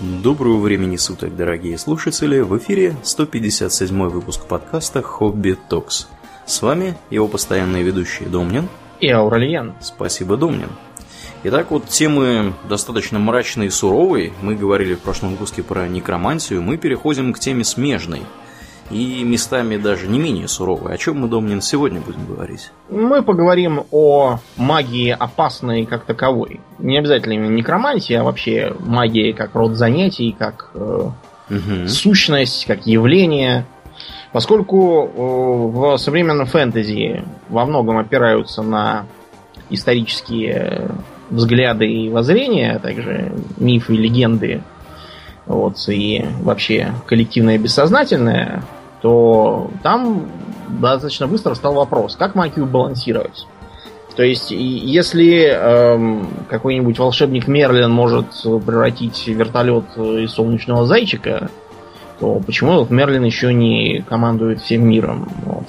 Доброго времени суток, дорогие слушатели! В эфире 157 выпуск подкаста «Хобби Токс». С вами его постоянные ведущие Домнин и Ауральян. Спасибо, Домнин. Итак, вот темы достаточно мрачные и суровые. Мы говорили в прошлом выпуске про некромантию. Мы переходим к теме смежной – и местами даже не менее суровые. О чем мы, Домнин, сегодня будем говорить? Мы поговорим о магии опасной как таковой. Не обязательно именно некромантии, а вообще магии как род занятий, как э, угу. сущность, как явление. Поскольку э, в современном фэнтези во многом опираются на исторические взгляды и воззрения, а также мифы, легенды, вот, и вообще коллективное бессознательное, то там достаточно быстро стал вопрос, как магию балансировать. То есть, если эм, какой-нибудь волшебник Мерлин может превратить вертолет из солнечного зайчика, то почему вот Мерлин еще не командует всем миром? Вот.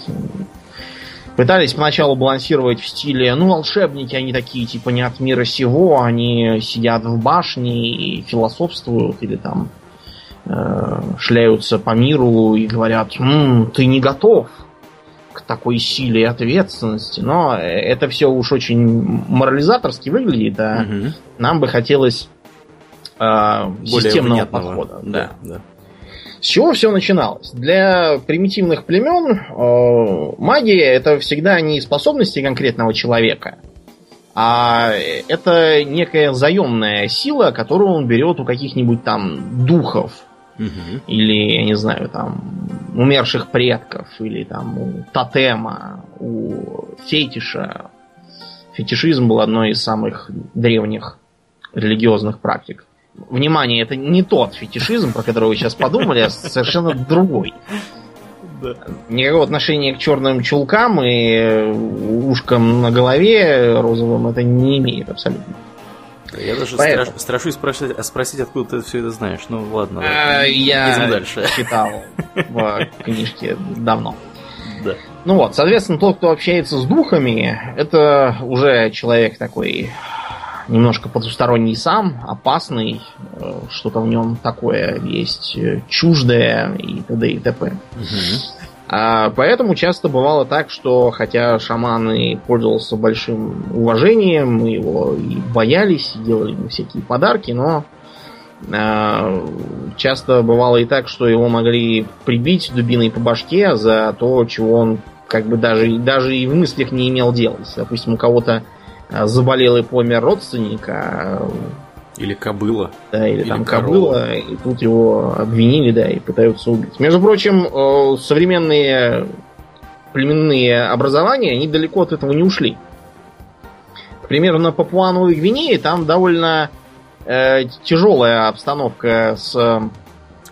Пытались поначалу балансировать в стиле, ну, волшебники, они такие, типа, не от мира сего, они сидят в башне и философствуют, или там шляются по миру и говорят, М, ты не готов к такой силе и ответственности. Но это все уж очень морализаторски выглядит, а угу. нам бы хотелось э, системного подхода. Да. Да, С чего все начиналось? Для примитивных племен э, магия это всегда не способности конкретного человека, а это некая заемная сила, которую он берет у каких-нибудь там духов, Угу. Или, я не знаю, там, умерших предков, или там у тотема, у фетиша. Фетишизм был одной из самых древних религиозных практик. Внимание, это не тот фетишизм, про который вы сейчас подумали, а совершенно другой. Никакого отношения к черным чулкам и ушкам на голове розовым это не имеет абсолютно. Я даже Поэтому... страш... страшусь спросить, спросить, откуда ты все это знаешь. Ну ладно, а, я идем дальше. читал в книжке давно. Да. Ну вот, соответственно, тот, кто общается с духами, это уже человек такой немножко потусторонний сам, опасный, э, что-то в нем такое есть э, чуждое и т.д. и т.п. Угу. А, поэтому часто бывало так, что хотя шаман и пользовался большим уважением, его и боялись, и делали ему всякие подарки, но а, часто бывало и так, что его могли прибить дубиной по башке за то, чего он как бы даже, даже и в мыслях не имел делать. Допустим, у кого-то а, заболел и помер родственник, а или кобыла. Да, или, или там корова. кобыла, и тут его обвинили, да, и пытаются убить. Между прочим, э, современные племенные образования, они далеко от этого не ушли. К примеру, на Папуановой Гвинее там довольно э, тяжелая обстановка с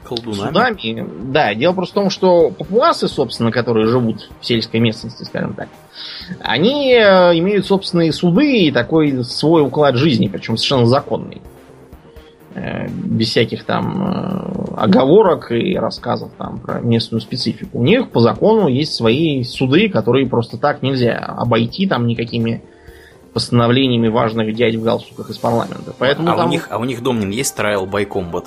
Колдунами. судами. Да, дело просто в том, что папуасы, собственно, которые живут в сельской местности, скажем так, они э, имеют собственные суды и такой свой уклад жизни, причем совершенно законный. Э, без всяких там э, оговорок и рассказов там про местную специфику. У них по закону есть свои суды, которые просто так нельзя обойти там никакими постановлениями важных дядь в галстуках из парламента. Поэтому а, там... у них, а у них, Домнин, есть трайл by combat?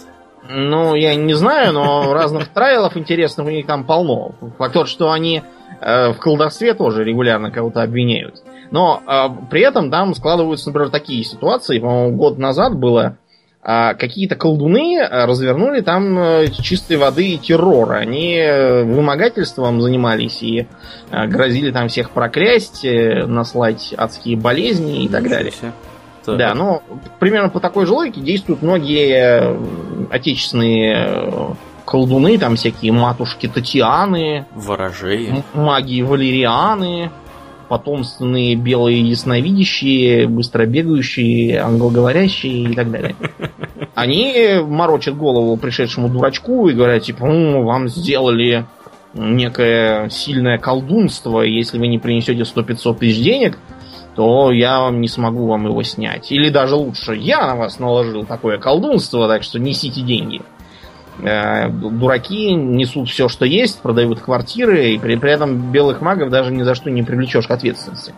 Ну, я не знаю, но разных трайлов интересных у них там полно. Факт тот, что они э, в колдовстве тоже регулярно кого-то обвиняют. Но э, при этом там складываются, например, такие ситуации. По-моему, год назад было а какие-то колдуны э, развернули там э, чистой воды террор. Они э, вымогательством занимались и грозили там всех проклясть, наслать адские болезни и так далее. Так. Да, ну, примерно по такой же логике действуют многие отечественные колдуны, там всякие матушки Татьяны, ворожеи, маги Валерианы, потомственные белые ясновидящие, быстробегающие, англоговорящие и так далее. Они морочат голову пришедшему дурачку и говорят, типа, ну, вам сделали некое сильное колдунство, и если вы не принесете 100-500 тысяч денег, то я вам не смогу вам его снять. Или даже лучше, я на вас наложил такое колдунство, так что несите деньги. Э, дураки несут все, что есть, продают квартиры, и при, при этом белых магов даже ни за что не привлечешь к ответственности.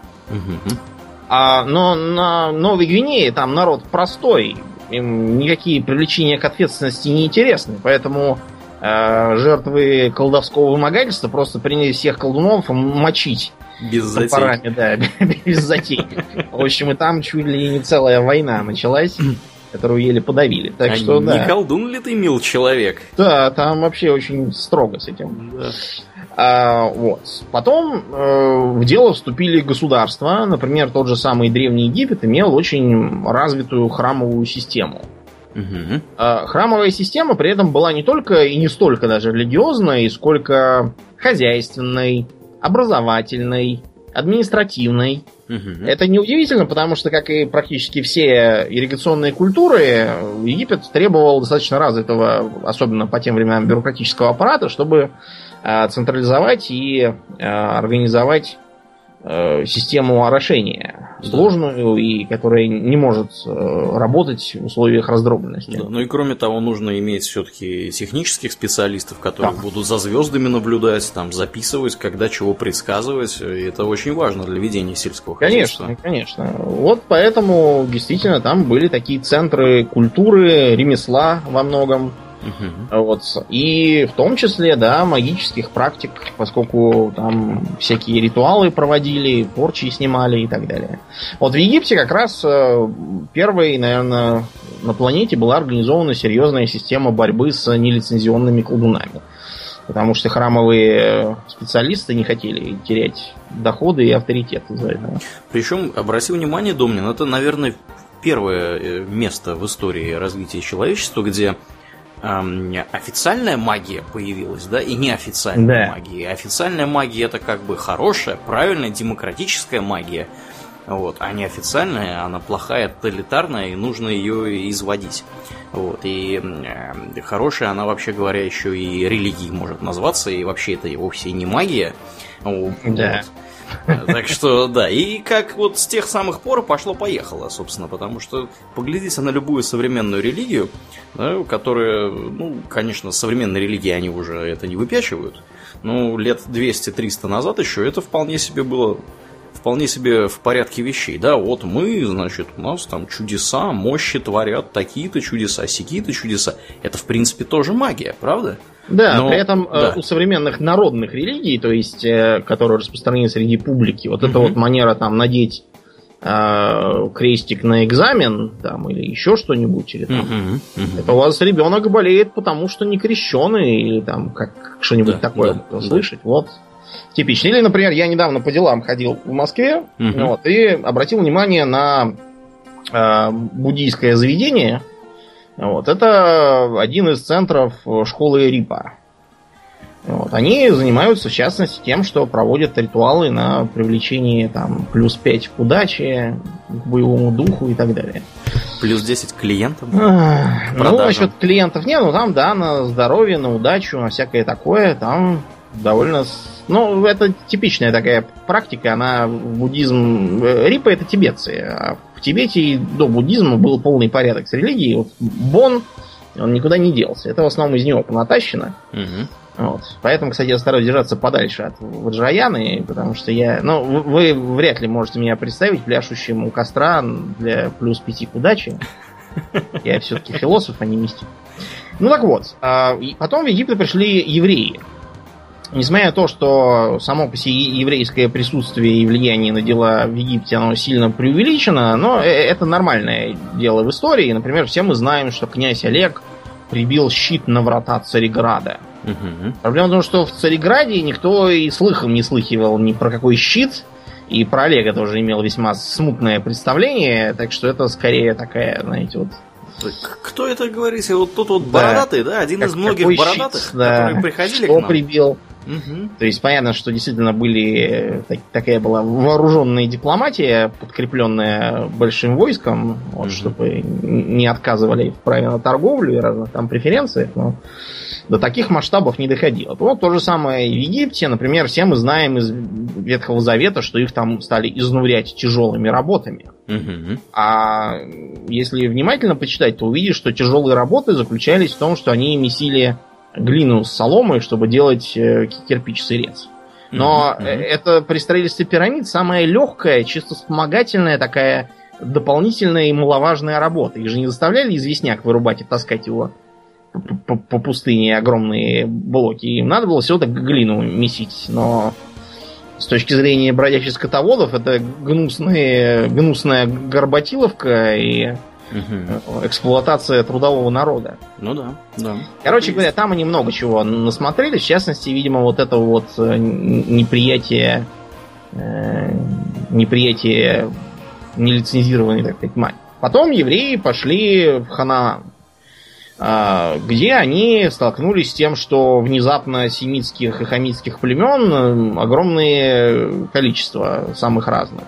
А, но на Новой Гвинее там народ простой. им никакие привлечения к ответственности не интересны, поэтому э, жертвы колдовского вымогательства просто приняли всех колдунов мочить. Без затей. да, без затей. В общем, и там чуть ли не целая война началась которую еле подавили. Так а что, не да. колдун ли ты, мил человек? Да, там вообще очень строго с этим. Да. А, вот. Потом э, в дело вступили государства. Например, тот же самый Древний Египет имел очень развитую храмовую систему. Угу. А, храмовая система при этом была не только и не столько даже религиозной, сколько хозяйственной, образовательной, административной. Угу. Это неудивительно, потому что, как и практически все ирригационные культуры, Египет требовал достаточно развитого, особенно по тем временам, бюрократического аппарата, чтобы Э, централизовать и э, организовать систему орошения сложную и которая не может работать в условиях раздробленности. Да, ну и кроме того, нужно иметь все-таки технических специалистов, которые да. будут за звездами наблюдать, там записывать, когда чего предсказывать. И это очень важно для ведения сельского хозяйства. Конечно, конечно. Вот поэтому действительно там были такие центры культуры, ремесла во многом. Угу. Вот. И в том числе, да, магических практик, поскольку там всякие ритуалы проводили, порчи снимали и так далее. Вот в Египте как раз э, первой, наверное, на планете была организована серьезная система борьбы с нелицензионными колдунами. Потому что храмовые специалисты не хотели терять доходы и авторитет из-за этого. Причем, обрати внимание, Домнин, это, наверное, первое э, место в истории развития человечества, где официальная магия появилась, да, и неофициальная да. магия. Официальная магия это как бы хорошая, правильная, демократическая магия. Вот, а неофициальная, она плохая, тоталитарная, и нужно ее изводить. Вот, и э, хорошая она, вообще говоря, еще и религией может назваться, и вообще это вовсе не магия. Вот. Да. Так что, да, и как вот с тех самых пор пошло-поехало, собственно, потому что поглядите на любую современную религию, да, которая, ну, конечно, современные религии, они уже это не выпячивают, но лет 200-300 назад еще это вполне себе было вполне себе в порядке вещей. Да, вот мы, значит, у нас там чудеса, мощи творят такие-то чудеса, сякие-то чудеса. Это, в принципе, тоже магия, правда? Да, Но, при этом э, да. у современных народных религий, то есть, э, которые распространены среди публики, вот угу. эта вот манера там надеть э, крестик на экзамен, там, или еще что-нибудь, или там. Угу, угу. Это у вас ребенок болеет, потому что не крещеный, или там как что-нибудь да, такое да, слышать. Да. Вот типично. Или, например, я недавно по делам ходил в Москве, угу. вот, и обратил внимание на э, буддийское заведение, вот. Это один из центров школы Рипа. Вот. Они занимаются, в частности, тем, что проводят ритуалы на привлечение там, плюс 5 к удаче, к боевому духу и так далее. Плюс 10 к клиентам? ну, насчет клиентов нет, ну там, да, на здоровье, на удачу, на всякое такое, там довольно... Ну, это типичная такая практика, она буддизм... Э, Рипа это тибетцы, а Тибете до буддизма был полный порядок с религией. Вот Бон, он никуда не делся. Это в основном из него понатащено. Угу. Вот. Поэтому, кстати, я стараюсь держаться подальше от Ваджраяны, потому что я... Ну, вы, вы вряд ли можете меня представить пляшущим у костра для плюс пяти к удаче. Я все-таки философ, а не мистик. Ну так вот, а, потом в Египет пришли евреи. Несмотря на то, что само по себе еврейское присутствие и влияние на дела в Египте, оно сильно преувеличено, но э, это нормальное дело в истории. Например, все мы знаем, что князь Олег прибил щит на врата Цареграда. Угу. Проблема в том, что в Цареграде никто и слыхом не слыхивал ни про какой щит, и про Олега тоже имел весьма смутное представление, так что это скорее такая, знаете, вот кто это говорите? Вот тут вот бородатый, да? Один как, из многих бородатых, щит, да. которые приходили Что к нам. прибил? Угу. То есть понятно, что действительно были так, такая была вооруженная дипломатия, подкрепленная большим войском, вот, угу. чтобы не отказывали в праве на торговлю и разных там преференциях, но до таких масштабов не доходило. Вот то же самое и в Египте, например, все мы знаем из Ветхого Завета, что их там стали изнурять тяжелыми работами. Угу. А если внимательно почитать, то увидишь, что тяжелые работы заключались в том, что они месили глину с соломой, чтобы делать э, кирпич-сырец. Но mm-hmm. это при строительстве пирамид самая легкая, чисто вспомогательная такая дополнительная и маловажная работа. Их же не заставляли известняк вырубать и таскать его по, по пустыне огромные блоки. Им надо было всего так глину месить, но с точки зрения бродячих скотоводов это гнусные, гнусная горбатиловка и угу. эксплуатация трудового народа. Ну да, да. Короче говоря, там они много чего насмотрели. В частности, видимо, вот это вот э, неприятие э, неприятие нелицензированной, так сказать, мать. Потом евреи пошли в Ханаан, а, где они столкнулись с тем, что внезапно семитских и хамитских племен огромное количество самых разных.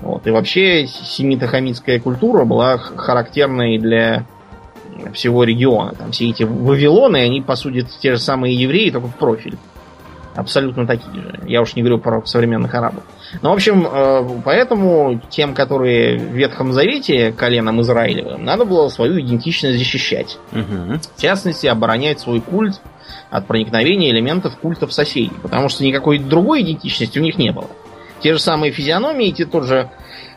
Вот. И вообще семито-хамитская культура была характерной для всего региона. Там все эти вавилоны, они, по сути, те же самые евреи, только в профиль. Абсолютно такие же. Я уж не говорю про современных арабов. Ну, в общем, э, поэтому тем, которые в Ветхом Завете коленом Израилевым, надо было свою идентичность защищать. Угу. В частности, оборонять свой культ от проникновения элементов культов соседей. Потому что никакой другой идентичности у них не было. Те же самые физиономии, те тот же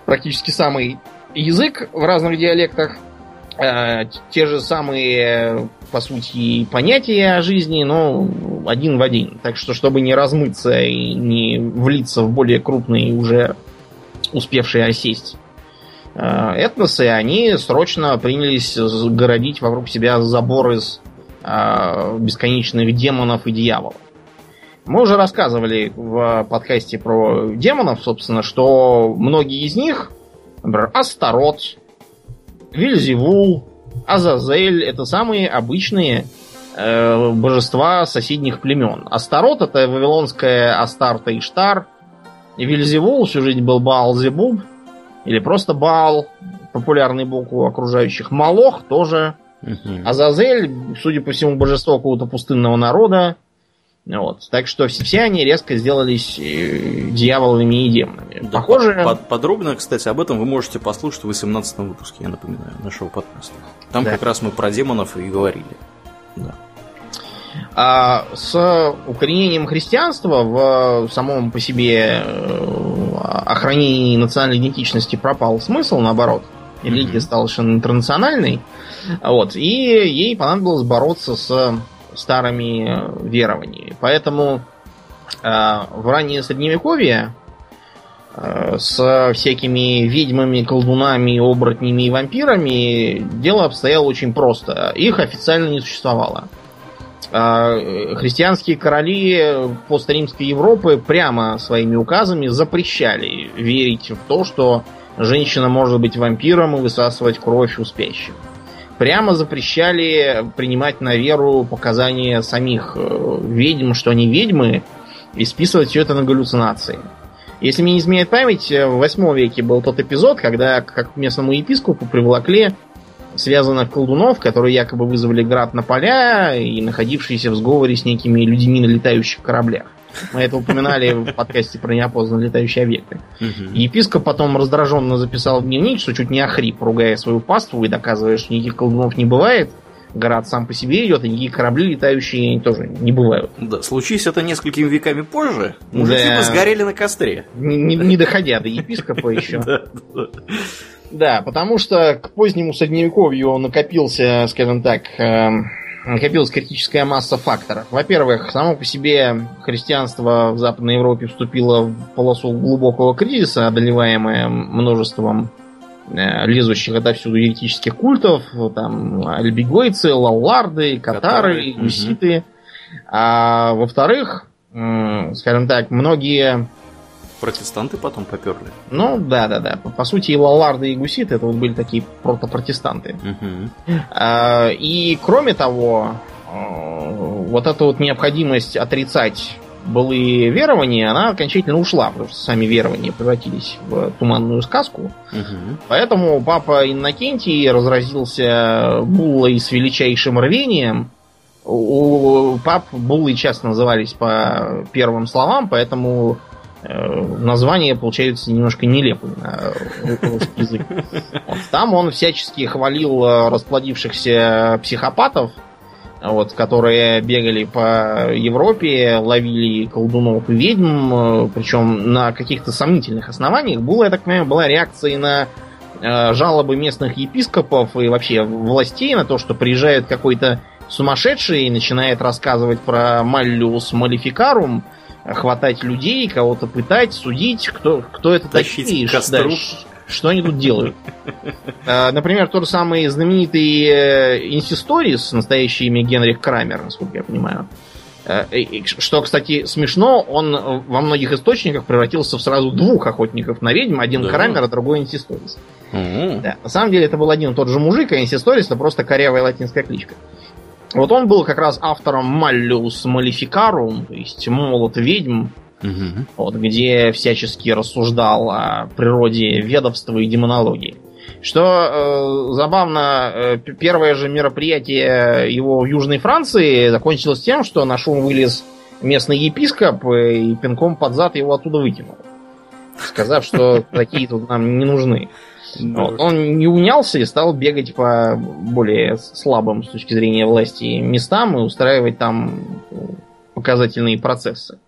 практически самый язык в разных диалектах, э, те же самые, по сути, понятия о жизни, но один в один. Так что, чтобы не размыться и не влиться в более крупные уже успевшие осесть э, этносы, они срочно принялись городить вокруг себя забор из э, бесконечных демонов и дьяволов. Мы уже рассказывали в подкасте про демонов, собственно, что многие из них, например, Астарот, Вильзевул, Азазель, это самые обычные э, божества соседних племен. Астарот это вавилонская Астарта Иштар. И Вильзевул всю жизнь был Баал Зебуб. Или просто Баал, популярный бог у окружающих. Малох тоже. Угу. Азазель, судя по всему, божество какого-то пустынного народа. Вот. Так что все они резко сделались э, дьяволами и демонами. Да, Похоже... Под, подробно, кстати, об этом вы можете послушать в 18 выпуске, я напоминаю, нашего подкаста. Там да. как раз мы про демонов и говорили. Да. А с укоренением христианства в самом по себе э, охранении национальной идентичности пропал смысл, наоборот. Религия mm-hmm. стала совершенно интернациональной. Вот, и ей понадобилось бороться с старыми верованиями. Поэтому э, в раннее средневековье э, с всякими ведьмами, колдунами, оборотнями и вампирами дело обстояло очень просто. Их официально не существовало. Э, христианские короли постримской Европы прямо своими указами запрещали верить в то, что женщина может быть вампиром и высасывать кровь у спящих прямо запрещали принимать на веру показания самих э, ведьм, что они ведьмы, и списывать все это на галлюцинации. Если мне не изменяет память, э, в 8 веке был тот эпизод, когда как местному епископу приволокли связанных колдунов, которые якобы вызвали град на поля и находившиеся в сговоре с некими людьми на летающих кораблях. Мы это упоминали в подкасте про неопознанные летающие объекты. Угу. епископ потом раздраженно записал в дневник, что чуть не охрип, ругая свою паству и доказывая, что никаких колдунов не бывает. Город сам по себе идет, и никакие корабли летающие тоже не бывают. Да, случись это несколькими веками позже, мужики да. бы сгорели на костре. Не, не, не доходя до епископа еще. Да, потому что к позднему средневековью накопился, скажем так, эм, накопилась критическая масса факторов. Во-первых, само по себе христианство в Западной Европе вступило в полосу глубокого кризиса, одолеваемое множеством э, лезущих отовсюду еретических культов, там альбигойцы, лалларды, катары, гуситы. Угу. А во-вторых, скажем так, многие Протестанты потом поперли. Ну, да, да, да. По сути, и лаларды, и гуситы это вот были такие протопротестанты. Угу. И кроме того, а, вот эта вот необходимость отрицать былые верования, она окончательно ушла, потому что сами верования превратились в туманную сказку. Угу. Поэтому папа Иннокентий разразился буллой с величайшим рвением. У пап буллы часто назывались по первым словам, поэтому Э, название получается немножко нелепым на русский язык. Вот. Там он всячески хвалил э, расплодившихся психопатов, вот, которые бегали по Европе, ловили колдунов и ведьм, э, причем на каких-то сомнительных основаниях. Была, я так понимаю, была реакция на э, жалобы местных епископов и вообще властей на то, что приезжает какой-то сумасшедший и начинает рассказывать про Маллиус Малификарум, хватать людей, кого-то пытать, судить, кто, кто это Тащить такие, костру. да, что они тут делают. Э, Например, тот же самый знаменитый э, Инсисторис, настоящее имя Генрих Крамер, насколько я понимаю. Э, Что, кстати, смешно, он во многих источниках превратился в сразу двух охотников на ведьм. Один Да. Крамер, а другой Инсисторис. М, Да. На самом деле это был один и тот же мужик, а Инсисторис это просто корявая латинская кличка. Вот он был как раз автором Маллиус Малификарум, то есть молот ведьм, мгм. вот, где всячески рассуждал о природе ведовства и демонологии. Что э, забавно, э, первое же мероприятие его в Южной Франции закончилось тем, что на шум вылез местный епископ и пинком под зад его оттуда выкинул. Сказав, что такие тут нам не нужны. Вот. Он не унялся и стал бегать по более слабым с точки зрения власти местам и устраивать там показательные процессы.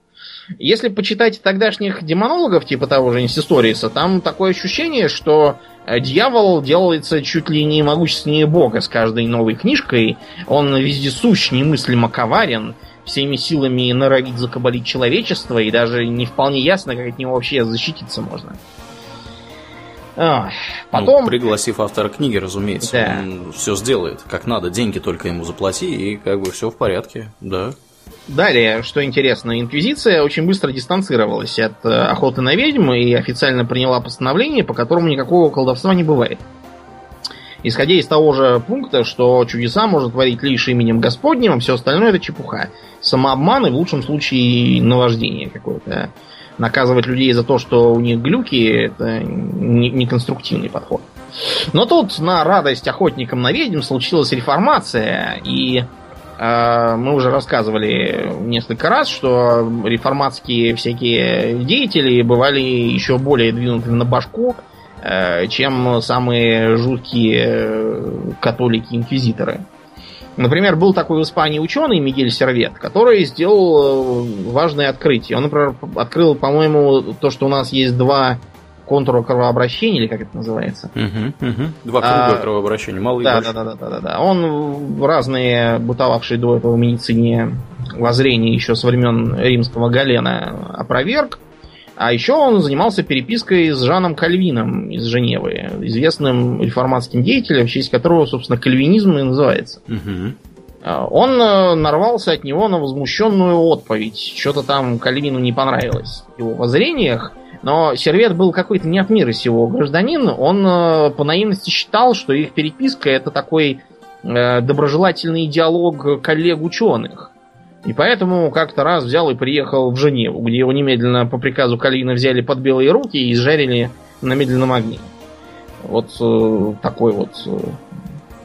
Если почитать тогдашних демонологов, типа того же Инсисториса, там такое ощущение, что э, дьявол делается чуть ли не могущественнее бога с каждой новой книжкой. Он вездесущ, немыслимо коварен, всеми силами норовит закабалить человечество, и даже не вполне ясно, как от него вообще защититься можно. Ах, Ну, Потом... пригласив автора книги, разумеется, Да. он все сделает как надо. Деньги только ему заплати, и как бы все в порядке. Да. Далее, что интересно, Инквизиция очень быстро дистанцировалась от э, охоты на ведьм и официально приняла постановление, по которому никакого колдовства не бывает. Исходя из того же пункта, что чудеса может творить лишь именем Господним, а все остальное это чепуха. Самообман и в лучшем случае наваждение какое-то. Наказывать людей за то, что у них глюки, это не- неконструктивный подход. Но тут, на радость охотникам на ведьм, случилась реформация, и э, мы уже рассказывали несколько раз, что реформатские всякие деятели бывали еще более двинутыми на башку, э, чем самые жуткие э, католики-инквизиторы. Например, был такой в Испании ученый Мигель Сервет, который сделал э, важное открытие. Он, например, открыл, по-моему, то, что у нас есть два контура кровообращения, или как это называется. Мгм, мгм. Два круга А, кровообращения, малый Да, да, да, да, да, да. Он разные бытовавшие до этого в медицине воззрения еще со времен римского Галена опроверг. А еще он занимался перепиской с Жаном Кальвином из Женевы, известным реформатским деятелем, в честь которого, собственно, кальвинизм и называется. А, Он э, нарвался от него на возмущенную отповедь. Что-то там Кальвину не понравилось в его воззрениях. Но Сервет был какой-то не от мира сего гражданин. Он э, по наивности считал, что их переписка это такой э, доброжелательный диалог коллег-ученых. И поэтому как-то раз взял и приехал в Женеву, где его немедленно по приказу Кальвина взяли под белые руки и изжарили на медленном огне. Вот э, такой вот э,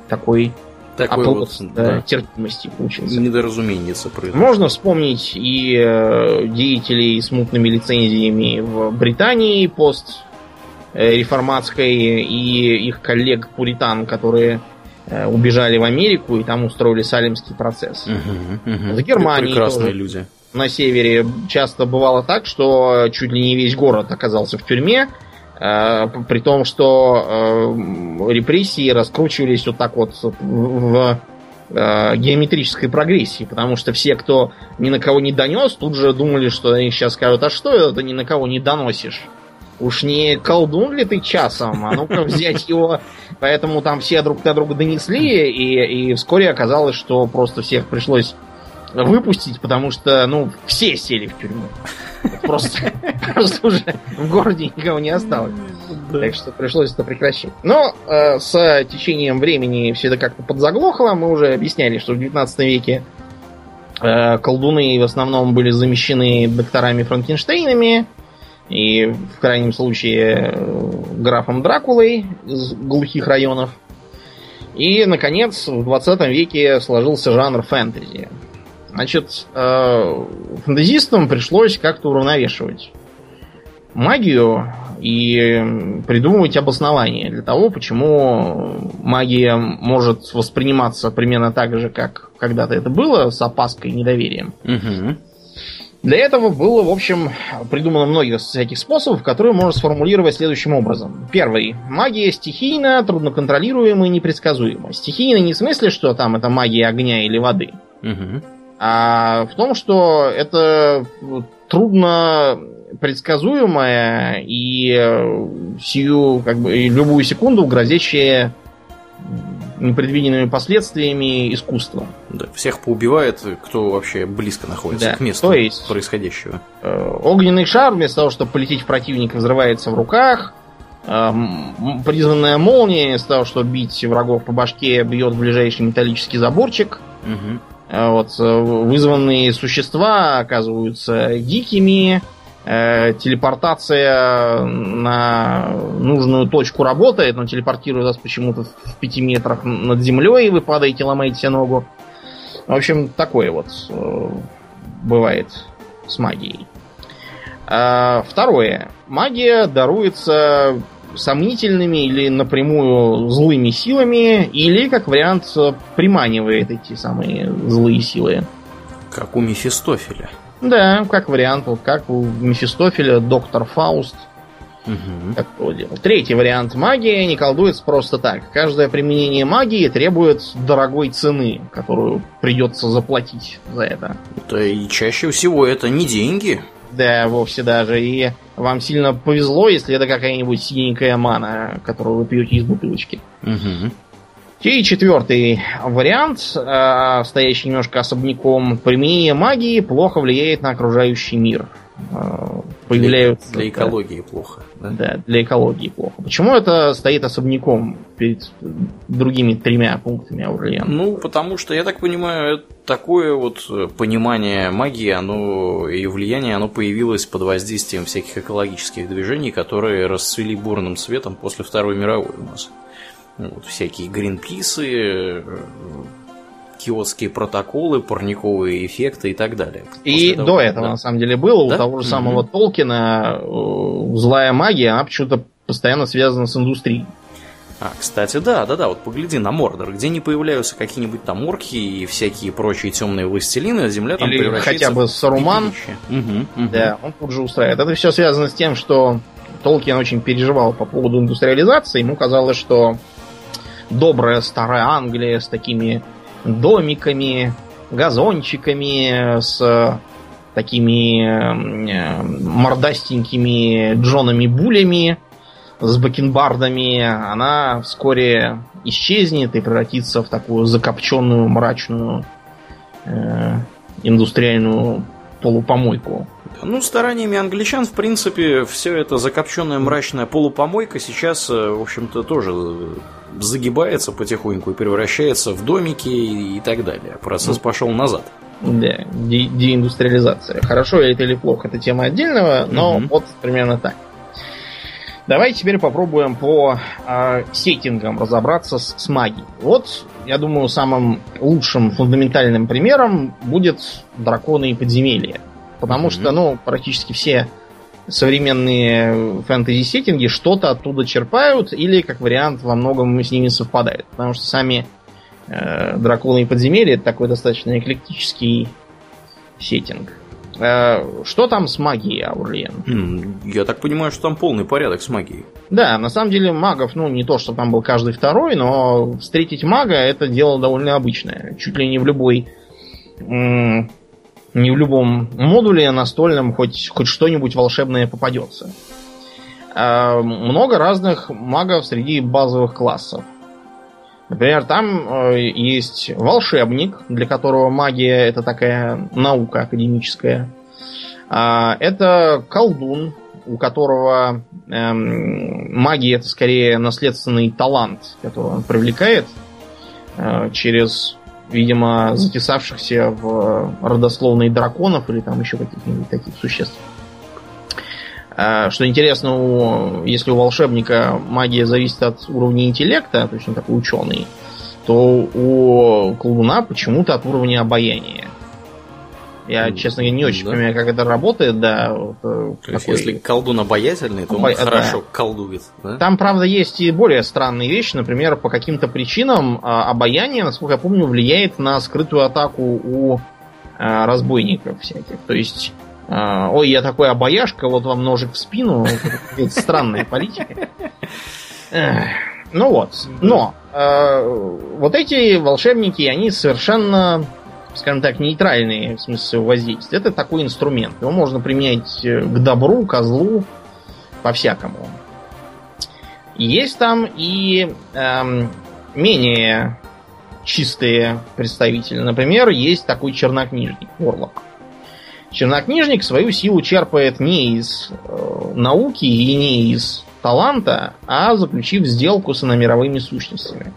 такой Такой оплот вот да, да, терпимости получился. недоразумение произошло. Можно вспомнить и э, деятелей с мутными лицензиями в Британии пост э, реформатской и их коллег-пуритан, которые э, убежали в Америку и там устроили салемский процесс. Мгм, мгм. В Германии Прекрасные тоже. люди. На севере часто бывало так, что чуть ли не весь город оказался в тюрьме, э, при том, что э, репрессии раскручивались вот так вот в, э, геометрической прогрессии, потому что все, кто ни на кого не донес, тут же думали, что они сейчас скажут, а что это ты ни на кого не доносишь? Уж не колдун ли ты часом? А ну-ка взять его. Поэтому там все друг на друга донесли, и, и вскоре оказалось, что просто всех пришлось выпустить, потому что, ну, все сели в тюрьму. Просто, просто уже в городе никого не осталось. Так что пришлось это прекращать. Но э, с течением времени все это как-то подзаглохло. Мы уже объясняли, что в 19 веке э, колдуны в основном были замещены докторами Франкенштейнами и в крайнем случае графом Дракулой из глухих районов. И, наконец, в 20 веке сложился жанр фэнтези. Значит, э, фэнтезистам пришлось как-то уравновешивать магию и придумывать обоснование для того, почему магия может восприниматься примерно так же, как когда-то это было, с опаской и недоверием. Мгм. Для этого было, в общем, придумано много всяких способов, которые можно сформулировать следующим образом. Первый. Магия стихийна, трудноконтролируема и непредсказуема. Стихийна не в смысле, что там это магия огня или воды, угу. а в том, что это трудно предсказуемая и э, сию, как бы, любую секунду грозящая непредвиденными последствиями искусства. Да, всех поубивает, кто вообще близко находится да, к месту то есть, происходящего. Э, огненный шар, вместо того, чтобы полететь в противника, взрывается в руках. Э, призванная молния, вместо того, чтобы бить врагов по башке, бьет в ближайший металлический заборчик. Угу. Э, вот, э, вызванные существа оказываются дикими, э, телепортация на нужную точку работает, но телепортирует вас почему-то в пяти метрах над землей, и вы падаете, ломаете ногу. В общем, такое вот э, бывает с магией. Э, второе. Магия даруется сомнительными или напрямую злыми силами, или, как вариант, приманивает эти самые злые силы. Как у Мефистофеля. Да, как вариант, вот как у Мефистофеля доктор Фауст. Угу. Третий вариант. Магия не колдуется просто так. Каждое применение магии требует дорогой цены, которую придется заплатить за это. Да и чаще всего это не деньги. Да, вовсе даже. И вам сильно повезло, если это какая-нибудь синенькая мана, которую вы пьете из бутылочки. Угу. И четвертый вариант, э, стоящий немножко особняком, применение магии плохо влияет на окружающий мир. Э, появляются... Для, для экологии да, плохо. Да? да, для экологии плохо. Почему это стоит особняком перед другими тремя пунктами Аурлиен? Ну, потому что, я так понимаю, такое вот понимание магии, оно и влияние, оно появилось под воздействием всяких экологических движений, которые расцвели бурным цветом после Второй мировой у нас. Вот, всякие гринписы, киотские протоколы, парниковые эффекты и так далее. и того, до этого, да. на самом деле, было. Да? У того же самого mm-hmm. Толкина э, злая магия, она почему-то постоянно связана с индустрией. А, кстати, да, да, да, вот погляди на Мордор, где не появляются какие-нибудь там орки и всякие прочие темные властелины, земля там Или превращается хотя бы Саруман. Угу, угу. Да, он тут же устраивает. Это все связано с тем, что Толкин очень переживал по поводу индустриализации. Ему казалось, что добрая старая Англия с такими домиками, газончиками, с такими э, мордастенькими Джонами Булями, с бакенбардами, она вскоре исчезнет и превратится в такую закопченную, мрачную э, индустриальную полупомойку. Ну, стараниями англичан, в принципе, все это закопченная мрачная полупомойка сейчас, э, в общем-то, тоже загибается потихоньку и превращается в домики и так далее. Процесс ну, пошел назад. Да, де- деиндустриализация. Хорошо это или плохо, это тема отдельного, но угу. вот примерно так. Давайте теперь попробуем по э, сеттингам разобраться с, с магией. Вот, я думаю, самым лучшим фундаментальным примером будет драконы и подземелья. Потому mm-hmm. что, ну, практически все современные фэнтези-сеттинги что-то оттуда черпают или, как вариант, во многом с ними совпадают. Потому что сами э, драконы и подземелья это такой достаточно эклектический сеттинг. Э, что там с магией, Аурлиен? Я так понимаю, что там полный порядок с магией. Да, на самом деле магов, ну, не то, что там был каждый второй, но встретить мага это дело довольно обычное. Чуть ли не в любой не в любом модуле настольном хоть, хоть что-нибудь волшебное попадется. А, много разных магов среди базовых классов. Например, там э, есть волшебник, для которого магия это такая наука академическая. А, это колдун, у которого эм, магия это скорее наследственный талант, который он привлекает э, через видимо, затесавшихся в родословные драконов или там еще каких-нибудь таких существ. А, что интересно, у, если у волшебника магия зависит от уровня интеллекта, то есть он такой ученый, то у колдуна почему-то от уровня обаяния. Я, честно говоря, не очень да. понимаю, как это работает, да. Вот, э, то есть, если колдун обаятельный, то он хорошо да. колдует. Да? Там, правда, есть и более странные вещи. Например, по каким-то причинам а, обаяние, насколько я помню, влияет на скрытую атаку у а, разбойников всяких. То есть А, ой, я такой обаяшка, вот вам ножик в спину. Это странная политика. Ну вот. Но вот эти волшебники, они совершенно, скажем так, нейтральные в смысле своего воздействия. Это такой инструмент. Его можно применять э, к добру, козлу, по-всякому. Есть там и эм, менее чистые представители. Например, есть такой чернокнижник, Орлок. Чернокнижник свою силу черпает не из э, науки и не из таланта, а заключив сделку с иномировыми сущностями.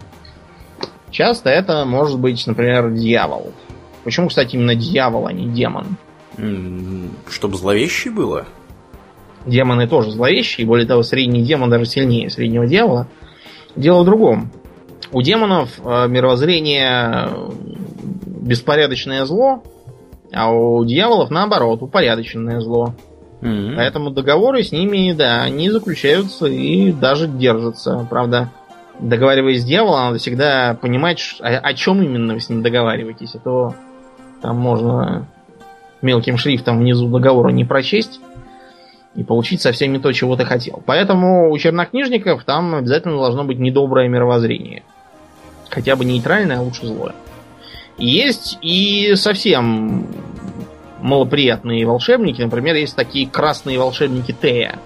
Часто это может быть, например, дьявол. Почему, кстати, именно дьявол, а не демон? Чтобы зловещий было? Демоны тоже зловещие, более того, средний демон даже сильнее среднего дьявола. Дело в другом. У демонов э, мировоззрение беспорядочное зло, а у дьяволов, наоборот, упорядоченное зло. Mm-hmm. Поэтому договоры с ними, да, они заключаются и даже держатся. Правда, договариваясь с дьяволом, надо всегда понимать, о, о чем именно вы с ним договариваетесь. А то там можно мелким шрифтом внизу договора не прочесть и получить совсем не то, чего ты хотел. Поэтому у чернокнижников там обязательно должно быть недоброе мировоззрение. Хотя бы нейтральное, а лучше злое. Есть и совсем малоприятные волшебники. Например, есть такие красные волшебники Тея.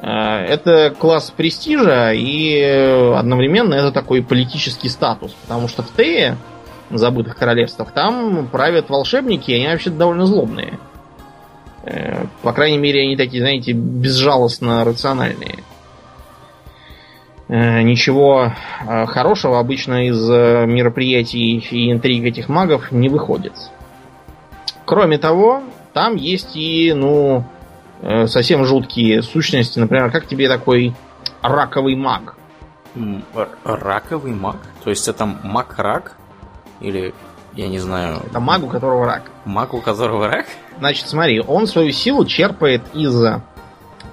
Э, это класс престижа и одновременно это такой политический статус. Потому что в Тее, забытых королевствах, там правят волшебники, и они вообще довольно злобные. Э, по крайней мере, они такие, знаете, безжалостно рациональные. Э, ничего хорошего обычно из мероприятий и интриг этих магов не выходит. Кроме того, там есть и, ну, э, совсем жуткие сущности. Например, как тебе такой раковый маг? Раковый маг? То есть это маг-рак? Или, я не знаю... Это маг, у которого рак. Маг, у которого рак? Значит, смотри, он свою силу черпает из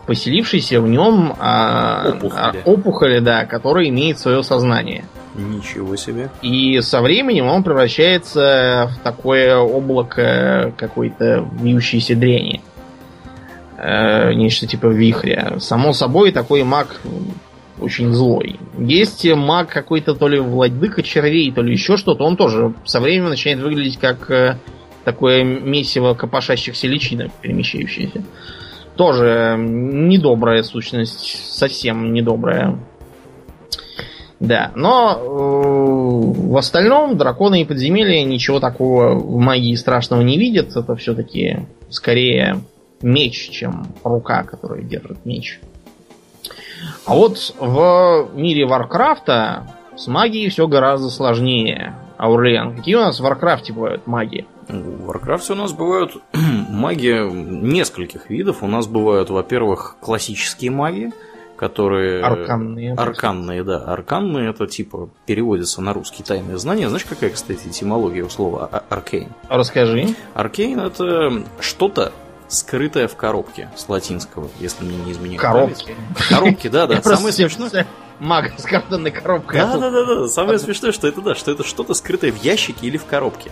поселившейся в нем а, опухоли. опухоли, да, которая имеет свое сознание. Ничего себе. И со временем он превращается в такое облако какой-то вьющейся дряни. Э, нечто типа вихря. Само собой, такой маг очень злой. Есть маг какой-то то ли владыка червей, то ли еще что-то. Он тоже со временем начинает выглядеть как э, такое месиво копошащихся личинок, перемещающиеся. Тоже недобрая сущность, совсем недобрая. Да, но э, в остальном драконы и подземелья ничего такого в магии страшного не видят. Это все-таки скорее меч, чем рука, которая держит меч. А вот в мире Варкрафта с магией все гораздо сложнее. Аурлиан, какие у нас в Варкрафте бывают маги? В Варкрафте у нас бывают маги нескольких видов. У нас бывают, во-первых, классические маги, которые... Арканные. Арканные, да. Арканные это типа переводится на русский тайное знание. Знаешь, какая, кстати, этимология у слова а, arcane? Расскажи. Arcane это что-то, скрытое в коробке с латинского, если мне не изменяет Коробки. Коробки, да, да. Самое смешное... Маг с картонной коробкой. Да, да, да, да. Самое смешное, что это да, что это что-то скрытое в ящике или в коробке.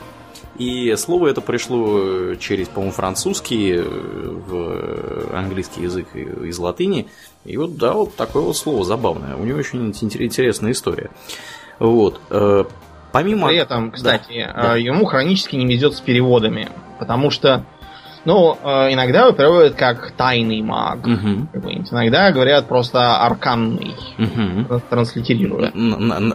И слово это пришло через, по-моему, французский э, в английский язык из латыни. И вот, да, вот такое вот слово забавное. У него очень интересная история. Вот. Э, помимо... При этом, кстати, да, да. ему хронически не везет с переводами. Потому что ну, э, иногда его переводят как тайный маг. Угу. Иногда говорят просто арканный. Угу. Транслитерируя.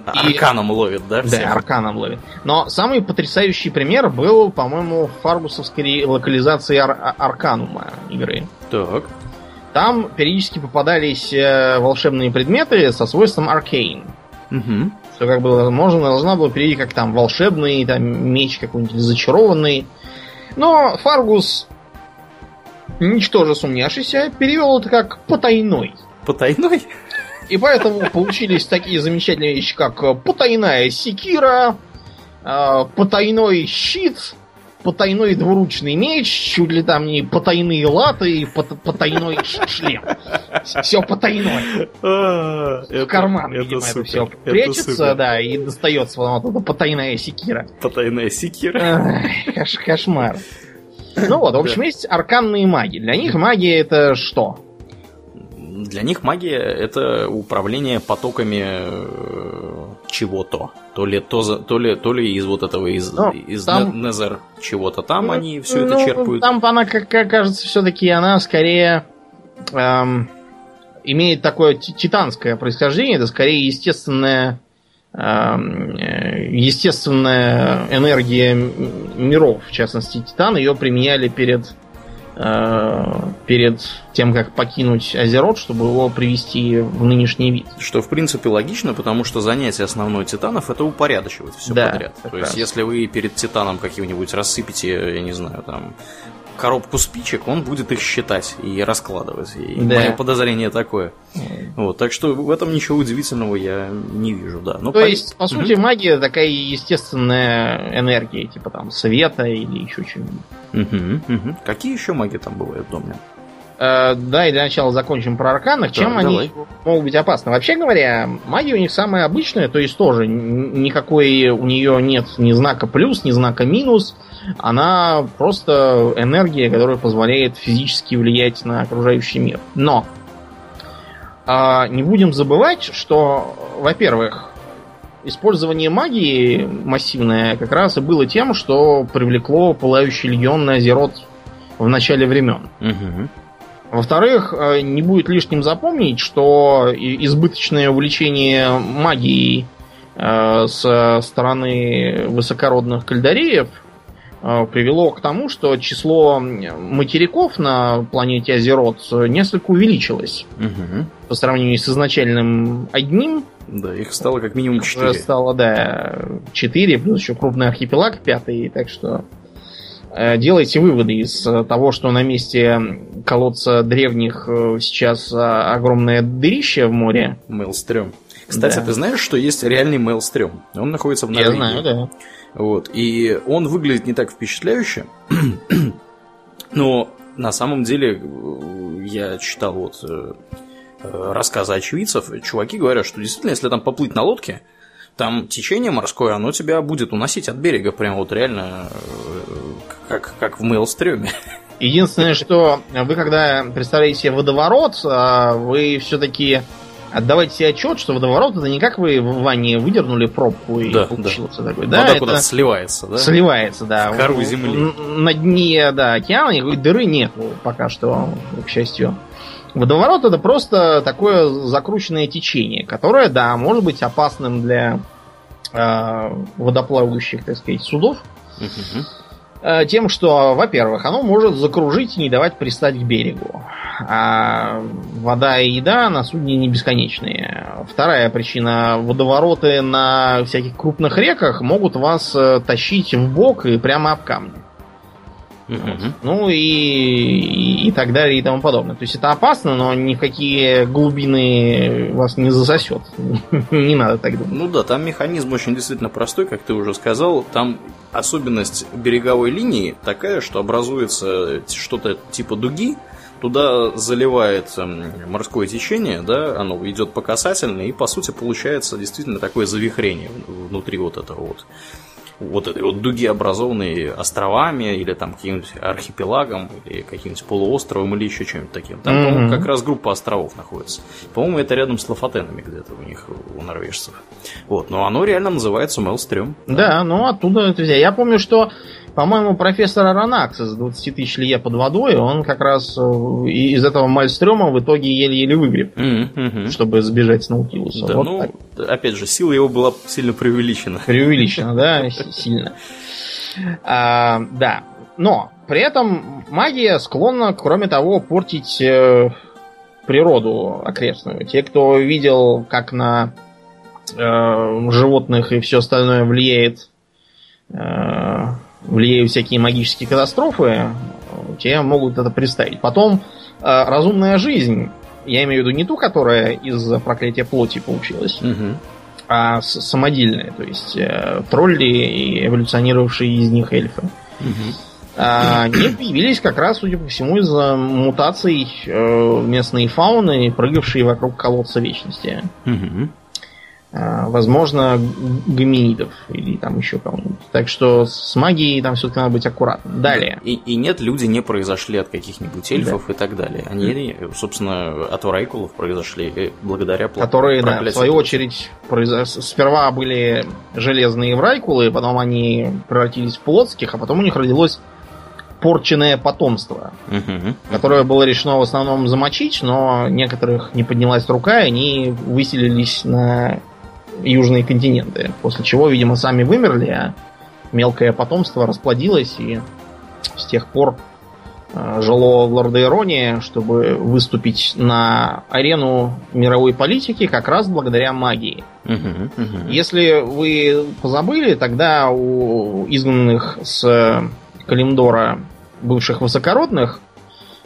Арканом ловит, да? Всех? Да, арканом ловит. Но самый потрясающий пример был, по-моему, в фаргусовской локализации ар- Арканума игры. Так. Там периодически попадались э, волшебные предметы со свойством аркейн. Угу. Что как бы можно, должна была перейти как там волшебный, там меч какой-нибудь зачарованный. Но Фаргус ничтоже сумняшися, перевел это как потайной. Потайной? И поэтому получились такие замечательные вещи, как потайная секира, а, потайной щит, потайной двуручный меч, чуть ли там не потайные латы, потайной шлем. Все потайное. А, В карман, видимо, это все прячется, да, и достается вот эта потайная секира. Потайная секира. Кошмар. Ну вот, в общем, есть арканные маги. Для них магия это что? Для них магия это управление потоками э, чего-то. То ли, то, то, ли, то ли из вот этого, из, ну, из там, Незер чего-то там ну, они все ну, это черпают. Там она, как, как кажется, все-таки она скорее эм, имеет такое титанское происхождение. Это скорее естественная э, естественная энергия миров, в частности Титан, ее применяли перед Э, перед тем, как покинуть Азерот, чтобы его привести в нынешний вид. Что, в принципе, логично, потому что занятие основной Титанов это упорядочивать все да, подряд. То есть, если вы перед Титаном каким-нибудь рассыпите, я не знаю, там, коробку спичек, он будет их считать и раскладывать. И да. мое подозрение такое. Вот, так что в этом ничего удивительного я не вижу, да. Но То по... есть, по сути, угу. магия такая естественная энергия, типа там света или еще чего-нибудь. Угу, угу. Какие еще магии там бывают доме? Э, да, и для начала закончим про арканах. Чем да, они давай. могут быть опасны? Вообще говоря, магия у них самая обычная, то есть тоже никакой у нее нет ни знака плюс, ни знака минус. Она просто энергия, которая позволяет физически влиять на окружающий мир. Но э, не будем забывать, что, во-первых, использование магии массивное как раз и было тем, что привлекло пылающий легион на Азерот в начале времен. Угу. Во-вторых, э, не будет лишним запомнить, что избыточное увлечение магией э, со стороны высокородных кальдареев э, привело к тому, что число материков на планете Азерот несколько увеличилось. Угу. По сравнению с изначальным одним. Да, их стало как минимум четыре. Стало, да, четыре, плюс еще крупный архипелаг пятый, так что делайте выводы из э, того, что на месте колодца древних э, сейчас огромное дырище в море. Мейлстрём. Кстати, да. ты знаешь, что есть реальный Мейлстрём? Он находится в Норвегии. Я знаю, да. Вот. И он выглядит не так впечатляюще, но на самом деле я читал вот рассказы очевидцев, чуваки говорят, что действительно, если там поплыть на лодке, там течение морское, оно тебя будет уносить от берега прям вот реально как, как в Мейлстреме. Единственное, что вы когда представляете себе водоворот, а, вы все-таки отдавайте себе отчет, что водоворот это не как вы в ванне выдернули пробку и да, получился да. такой. Да, Вода куда-то сливается, да? Сливается, да. В кору земли. На дне да, океана никакой дыры нет пока что, к счастью. Водоворот это просто такое закрученное течение, которое, да, может быть опасным для э, водоплавающих, так сказать, судов. Э, тем, что, во-первых, оно может закружить и не давать пристать к берегу. А вода и еда на судне не бесконечные. Вторая причина. Водовороты на всяких крупных реках могут вас э, тащить в бок и прямо об камни. Угу. Ну и, и, и так далее и тому подобное. То есть это опасно, но никакие глубины вас не засосет. не надо так думать. Ну да, там механизм очень действительно простой, как ты уже сказал. Там особенность береговой линии такая, что образуется что-то типа дуги, туда заливает морское течение, да, оно идет по касательной, и по сути получается действительно такое завихрение внутри вот этого вот вот этой вот дуги, образованные островами или там каким-нибудь архипелагом или каким-нибудь полуостровом или еще чем-нибудь таким. Там, mm-hmm. по-моему, как раз группа островов находится. По-моему, это рядом с Лафатенами где-то у них, у норвежцев. Вот, но оно реально называется Мелстрём. Да, да ну оттуда это взять. Я помню, что по-моему, профессор Аронакс из 20 тысяч лье под водой, он как раз э, из этого Мальстрёма в итоге еле-еле выгреб, mm-hmm. чтобы сбежать с Наутилуса. Да, вот ну, так. опять же, сила его была сильно преувеличена. Преувеличена, да, сильно. А, да, но при этом магия склонна, кроме того, портить э, природу окрестную. Те, кто видел, как на э, животных и все остальное влияет влияют всякие магические катастрофы, те могут это представить. Потом э, разумная жизнь, я имею в виду не ту, которая из проклятия плоти получилась, угу. а самодельная, то есть э, тролли и эволюционировавшие из них эльфы. Угу. Они появились как раз, судя по всему, из-за мутаций э, местной фауны, прыгавшей вокруг колодца вечности. Угу. А, возможно, гоминидов или там еще кого-нибудь. Так что с магией там все-таки надо быть аккуратным. Далее. И, и нет, люди не произошли от каких-нибудь эльфов да. и так далее. Они, собственно, от варайкулов произошли благодаря Которые, да, в свою очередь, произош... сперва были железные врайкулы, потом они превратились в плотских, а потом у них родилось порченное потомство, угу. которое было решено в основном замочить, но некоторых не поднялась рука, и они выселились на южные континенты. После чего, видимо, сами вымерли, а мелкое потомство расплодилось и с тех пор э, жило в Лордоэроне, чтобы выступить на арену мировой политики как раз благодаря магии. Uh-huh, uh-huh. Если вы позабыли, тогда у изгнанных с Калимдора бывших высокородных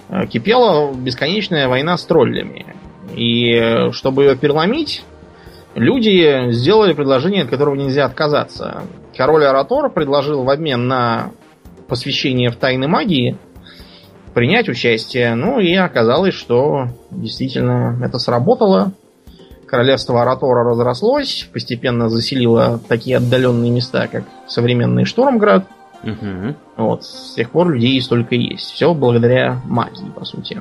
э, кипела бесконечная война с троллями. И э, чтобы ее переломить, люди сделали предложение, от которого нельзя отказаться. Король Аратор предложил в обмен на посвящение в тайны магии принять участие. Ну и оказалось, что действительно это сработало. Королевство Аратора разрослось, постепенно заселило такие отдаленные места, как современный Штормград. Угу. Вот, с тех пор людей столько есть. Все благодаря магии, по сути.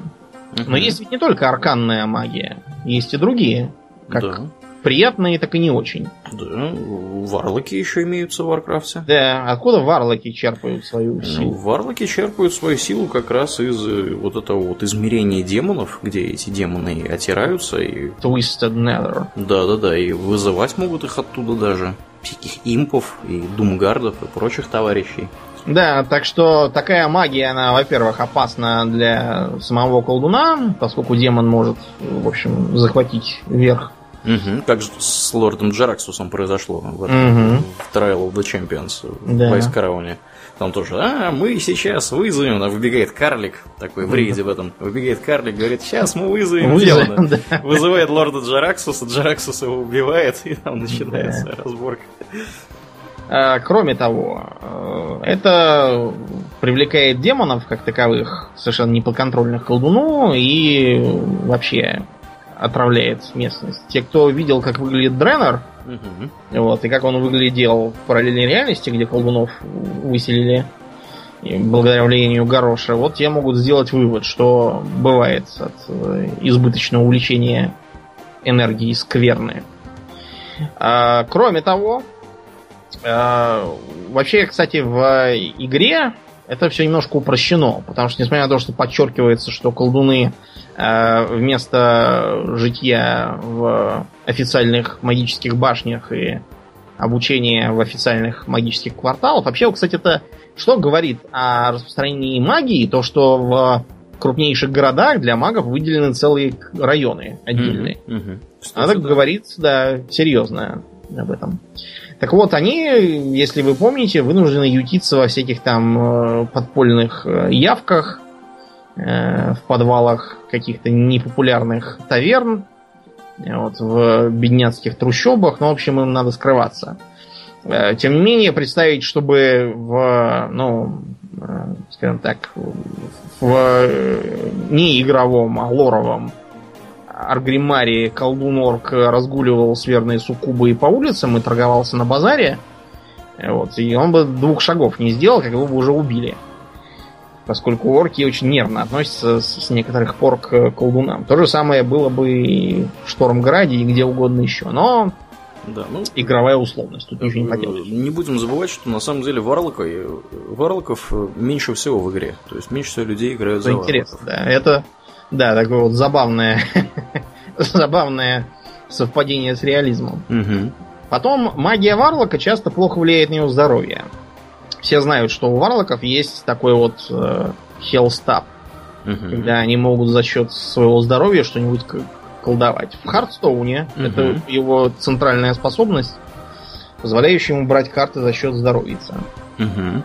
Угу. Но есть ведь не только арканная магия, есть и другие. Как да приятные, так и не очень. Да, варлоки еще имеются в Варкрафте. Да, откуда варлоки черпают свою ну, силу? Ну, варлоки черпают свою силу как раз из э, вот этого вот измерения демонов, где эти демоны отираются и... Twisted Nether. Да-да-да, и вызывать могут их оттуда даже. Всяких импов и думгардов и прочих товарищей. Да, так что такая магия, она, во-первых, опасна для самого колдуна, поскольку демон может, в общем, захватить верх Угу, как с лордом Джараксусом произошло в, этом, угу. в Trial of the Champions да. в Айскарауне. Там тоже, а, мы сейчас вызовем, а выбегает карлик, такой в рейде в этом, выбегает карлик, говорит, сейчас мы вызовем, да. Вызывает лорда Джараксуса, Джараксус его убивает, и там начинается да. разборка. А, кроме того, э, это привлекает демонов как таковых, совершенно неподконтрольных колдуну, и вообще отравляет местность. Те, кто видел, как выглядит Дренер, угу. вот, и как он выглядел в параллельной реальности, где колдунов выселили благодаря влиянию Гороша, вот те могут сделать вывод, что бывает от э, избыточного увлечения энергии скверны. А, кроме того, а, вообще, кстати, в игре это все немножко упрощено, потому что, несмотря на то, что подчеркивается, что колдуны вместо житья в официальных магических башнях и обучения в официальных магических кварталах. Вообще, кстати, это что говорит о распространении магии? То, что в крупнейших городах для магов выделены целые районы отдельные. Mm-hmm. Mm-hmm. Надо да. говорит, да, серьезно об этом. Так вот, они, если вы помните, вынуждены ютиться во всяких там э, подпольных э, явках, Э, в подвалах каких-то непопулярных таверн, вот, в бедняцких трущобах, но, ну, в общем, им надо скрываться. Э, тем не менее, представить, чтобы в, ну, э, скажем так, в не игровом, а лоровом Аргримаре колдун-орк разгуливал с верной суккубой по улицам и торговался на базаре, вот, и он бы двух шагов не сделал, как его бы уже убили поскольку орки очень нервно относятся с, некоторых пор к колдунам. То же самое было бы и в Штормграде, и где угодно еще. Но да, ну, игровая условность, тут ничего не э, поделаешь. Не будем забывать, что на самом деле варлока, варлоков меньше всего в игре. То есть меньше всего людей играют за Интересно, да. Это, да, такое вот забавное, забавное совпадение с реализмом. Угу. Потом магия варлока часто плохо влияет на его здоровье все знают, что у варлоков есть такой вот э, хелстап, угу. когда они могут за счет своего здоровья что-нибудь колдовать. В Хардстоуне угу. это его центральная способность, позволяющая ему брать карты за счет здоровья. Угу.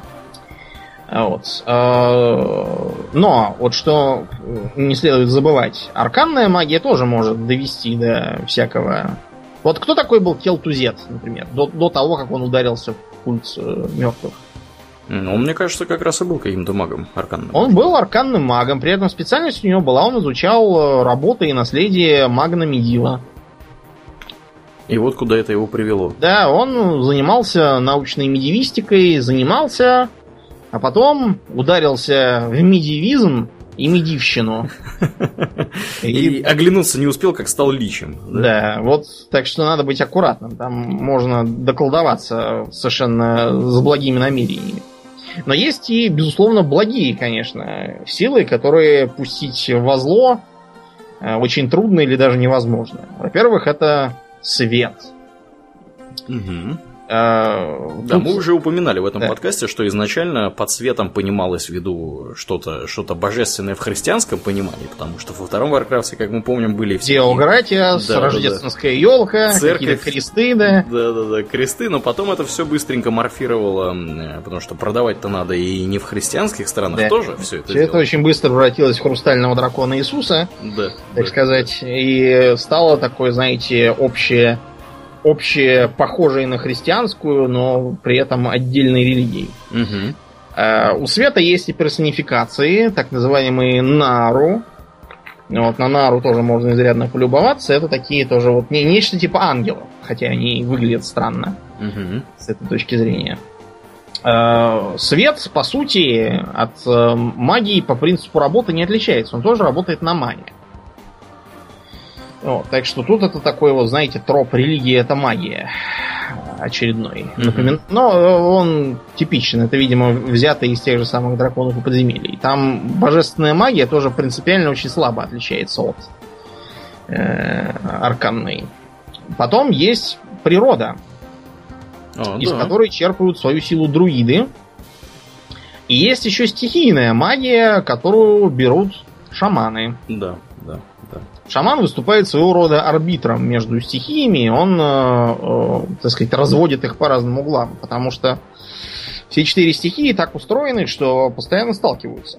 Вот. А, но вот что не следует забывать, арканная магия тоже может довести до всякого. Вот кто такой был Келтузет, например, до, до того, как он ударился в культ э, мертвых? Ну, мне кажется, как раз и был каким-то магом арканным. Он был арканным магом, при этом специальность у него была, он изучал э, работы и наследие Магна Медила. И вот куда это его привело. Да, он занимался научной медивистикой, занимался, а потом ударился в медивизм и медивщину. И оглянуться не успел, как стал личем. Да, вот так что надо быть аккуратным. Там можно доколдоваться совершенно с благими намерениями. Но есть и, безусловно, благие, конечно, силы, которые пустить во зло э, очень трудно или даже невозможно. Во-первых, это свет. Угу. А, да, тут... мы уже упоминали в этом да. подкасте, что изначально под светом понималось в виду что-то что божественное в христианском понимании, потому что во втором Варкрафте, как мы помним, были все... Теократия, да, рождественская да, елка, Церковь, кресты, да. Да-да-да, кресты, но потом это все быстренько морфировало, потому что продавать-то надо и не в христианских странах да. тоже все это Все это очень быстро превратилось в хрустального дракона Иисуса, да, так да. сказать, и стало такое, знаете, общее общее, похожее на христианскую, но при этом отдельной религией. Угу. у света есть и персонификации, так называемые нару. Вот, на нару тоже можно изрядно полюбоваться. Это такие тоже вот не, нечто типа ангелов, хотя они выглядят странно угу. с этой точки зрения. Э, свет, по сути, от э, магии по принципу работы не отличается. Он тоже работает на мане. Вот, так что тут это такой вот, знаете, троп религии это магия очередной. Mm-hmm. Но э, он типичен. Это, видимо, взято из тех же самых драконов и подземелий. Там божественная магия тоже принципиально очень слабо отличается от э, арканной. Потом есть природа, oh, из да. которой черпают свою силу друиды. И есть еще стихийная магия, которую берут шаманы. Да. Шаман выступает своего рода арбитром между стихиями, он, э, э, так сказать, разводит их по разным углам, потому что все четыре стихии так устроены, что постоянно сталкиваются.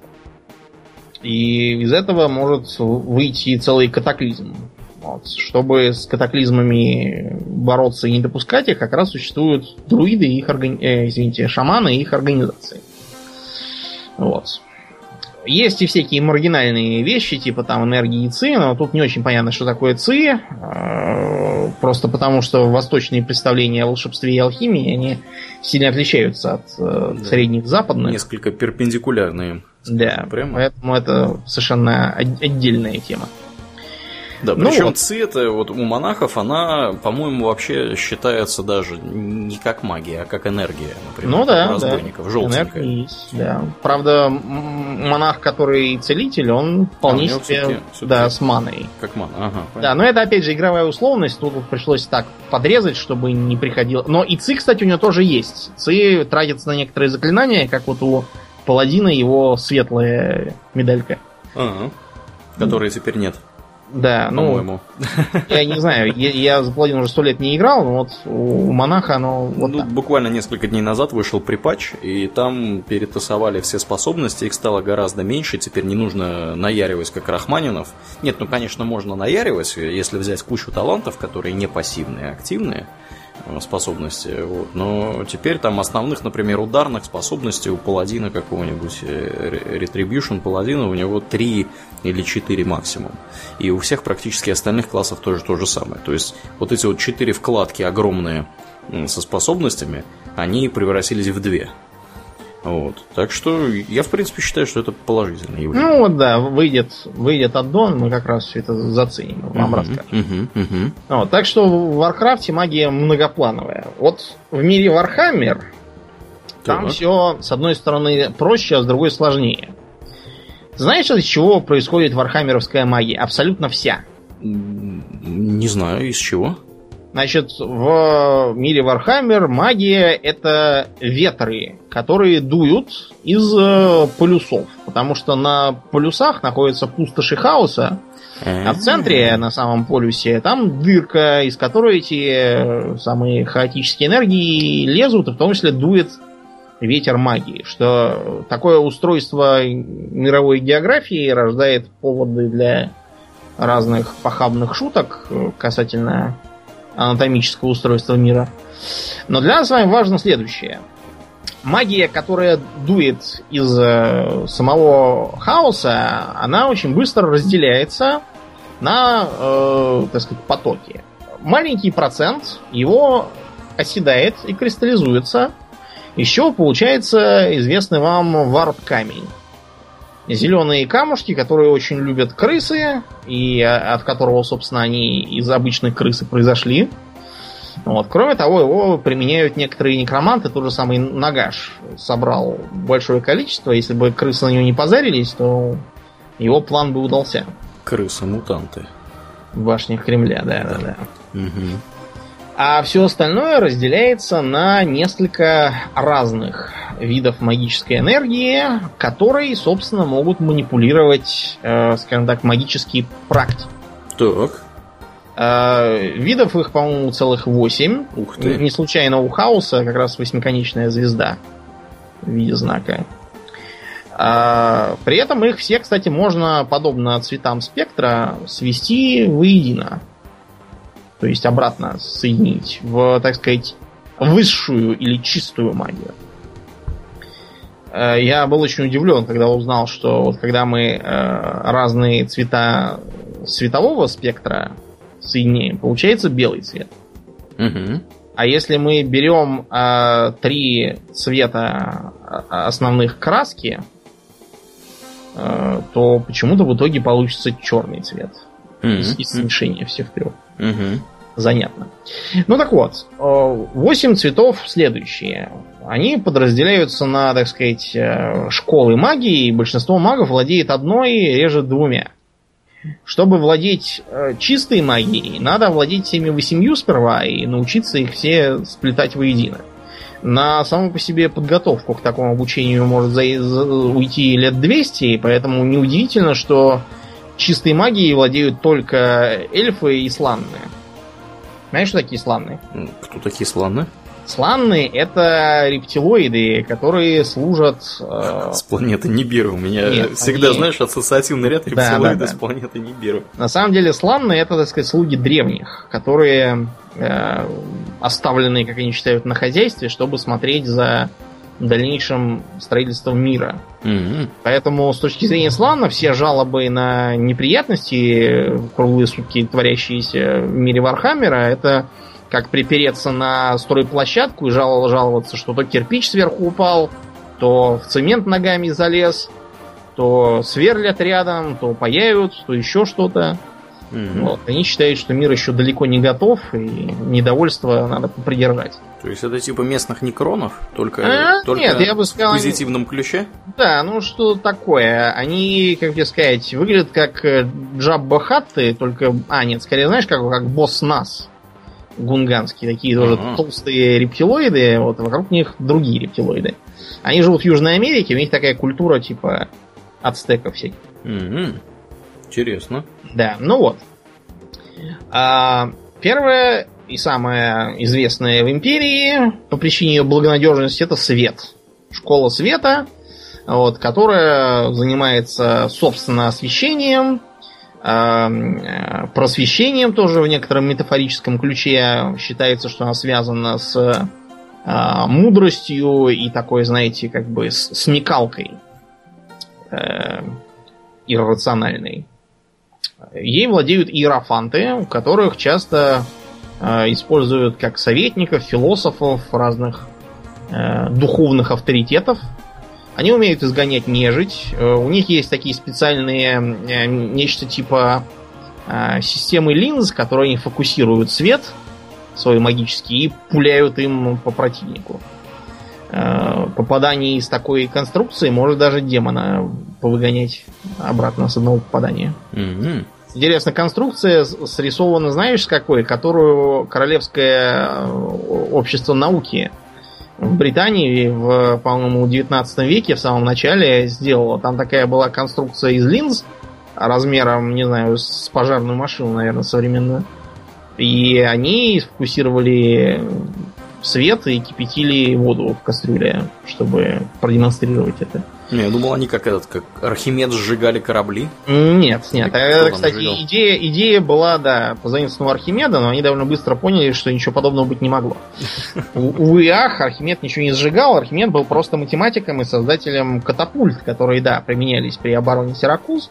И из этого может выйти целый катаклизм. Вот. Чтобы с катаклизмами бороться и не допускать их, как раз существуют друиды и их органи... э, извините, шаманы и их организации. Вот. Есть и всякие маргинальные вещи, типа там энергии ЦИ, но тут не очень понятно, что такое ЦИ. Э, просто потому, что восточные представления о волшебстве и алхимии, они сильно отличаются от э, да. средних западных. Несколько перпендикулярные. Да, прямо. поэтому это совершенно отдельная тема. Да, ну, причем вот. цвета вот у монахов, она, по-моему, вообще считается даже не как магия, а как энергия, например, ну, да, разбойников, да. желтенькая. Есть, да. Правда, монах, который целитель, он вполне а, себе все-таки, все-таки да, с маной. Как мана, ага. Понятно. Да, но это опять же игровая условность, тут пришлось так подрезать, чтобы не приходило. Но и ци, кстати, у него тоже есть. Ци тратится на некоторые заклинания, как вот у паладина его светлая медалька. Ага. Которой теперь нет. Да, ну. Я не знаю, я, я за паладин уже сто лет не играл, но вот у монаха оно вот ну, так. Буквально несколько дней назад вышел припач, и там перетасовали все способности, их стало гораздо меньше, теперь не нужно наяривать, как Рахманинов. Нет, ну, конечно, можно наяривать, если взять кучу талантов, которые не пассивные, а активные, способности. Вот. Но теперь там основных, например, ударных способностей у паладина какого-нибудь э, Retribution паладина у него 3 или 4 максимум. И у всех практически остальных классов тоже то же самое. То есть вот эти вот 4 вкладки огромные со способностями, они превратились в 2. Вот. Так что я, в принципе, считаю, что это положительное явление. Ну вот да, выйдет, выйдет аддон, мы как раз все это заценим, вам uh-huh, расскажем. Uh-huh, uh-huh. Вот, так что в Варкрафте магия многоплановая. Вот в мире Вархаммер там все, с одной стороны, проще, а с другой сложнее. Знаешь, из чего происходит вархаммеровская магия? Абсолютно вся. Не знаю, из чего. Значит, в мире Вархаммер магия это ветры, которые дуют из э, полюсов. Потому что на полюсах находятся пустоши хаоса, а в центре, на самом полюсе, там дырка, из которой эти э, самые хаотические энергии лезут, и в том числе дует ветер магии. Что такое устройство мировой географии рождает поводы для разных похабных шуток касательно анатомического устройства мира. Но для нас с вами важно следующее. Магия, которая дует из э, самого хаоса, она очень быстро разделяется на, э, так сказать, потоки. маленький процент его оседает и кристаллизуется. Еще получается известный вам варп-камень. Зеленые камушки, которые очень любят крысы, и от которого, собственно, они из обычной крысы произошли. Вот. Кроме того, его применяют некоторые некроманты, тот же самый Нагаш собрал большое количество. Если бы крысы на него не позарились, то его план бы удался. Крысы-мутанты. В башнях Кремля, да, да, да. Угу. А все остальное разделяется на несколько разных видов магической энергии, которые, собственно, могут манипулировать, э, скажем так, магические практики. Так. Э, видов их, по-моему, целых восемь. Ух ты. Не случайно у Хаоса как раз восьмиконечная звезда в виде знака. Э, при этом их все, кстати, можно, подобно цветам спектра, свести воедино. То есть обратно соединить в, так сказать, высшую или чистую магию. Э, я был очень удивлен, когда узнал, что вот когда мы разные цвета светового спектра соединяем, получается белый цвет. Угу. А если мы берем э, три цвета основных краски, э, то почему-то в итоге получится черный цвет. Угу. Из, смешения всех трех. Угу. Занятно. Ну так вот, восемь цветов следующие. Они подразделяются на, так сказать, э, школы магии, и большинство магов владеет одной, реже двумя. Чтобы владеть э, чистой магией, надо владеть всеми восемью сперва и научиться их все сплетать воедино. На саму по себе подготовку к такому обучению может уйти лет 200, и поэтому неудивительно, что чистой магией владеют только эльфы и сланные. Знаешь, что такие сланные? Кто такие сланные? Сланные это рептилоиды, которые служат... Э... С планеты Нибиру. У меня Нет, всегда, они... знаешь, ассоциативный ряд рептилоиды да, да, да. с планеты Нибиру. На самом деле сланные это, так сказать, слуги древних, которые э, оставлены, как они считают, на хозяйстве, чтобы смотреть за дальнейшим строительством мира. Mm-hmm. Поэтому с точки зрения слана все жалобы на неприятности круглые сутки творящиеся в мире Вархаммера это как припереться на стройплощадку и жал, жаловаться, что то кирпич сверху упал, то в цемент ногами залез, то сверлят рядом, то паяют, то еще что-то. Mm-hmm. Вот. Они считают, что мир еще далеко не готов, и недовольство надо попридержать. То есть это типа местных некронов, только, а, только нет, я бы сказал, в позитивном ключе? Да, ну что такое? Они, как тебе сказать, выглядят как э, Джабба Хатты, только... А, нет, скорее, знаешь, как, как босс нас гунганские, такие тоже uh-huh. толстые рептилоиды, вот вокруг них другие рептилоиды. Они живут в Южной Америке, у них такая культура типа ацтеков всяких. Mm-hmm. Интересно. Да, ну вот. А, первое и самое известное в империи по причине ее благонадежности это свет. Школа света, вот, которая занимается, собственно, освещением, Эм, э, просвещением тоже в некотором метафорическом ключе. Считается, что она связана с э, мудростью и такой, знаете, как бы с смекалкой э, иррациональной. Ей владеют иерофанты, которых часто э, используют как советников, философов, разных э, духовных авторитетов, они умеют изгонять нежить. Э, у них есть такие специальные э, нечто типа э, системы линз, которые они фокусируют свет свой магический и пуляют им по противнику. Попадание из такой конструкции может даже демона повыгонять обратно с одного попадания. Mm-hmm. Интересно, конструкция срисована, знаешь, с какой? Которую Королевское общество науки в Британии в, по-моему, 19 веке, в самом начале сделала. Там такая была конструкция из линз размером, не знаю, с пожарную машину, наверное, современную. И они фокусировали свет и кипятили воду в кастрюле, чтобы продемонстрировать это. Не, я думал, они как этот, как Архимед сжигали корабли. Нет, нет. Это, кстати, идея, идея была, да, позаимствована Архимеда, но они довольно быстро поняли, что ничего подобного быть не могло. У ИАХ Архимед ничего не сжигал, Архимед был просто математиком и создателем катапульт, которые, да, применялись при обороне Сиракуз.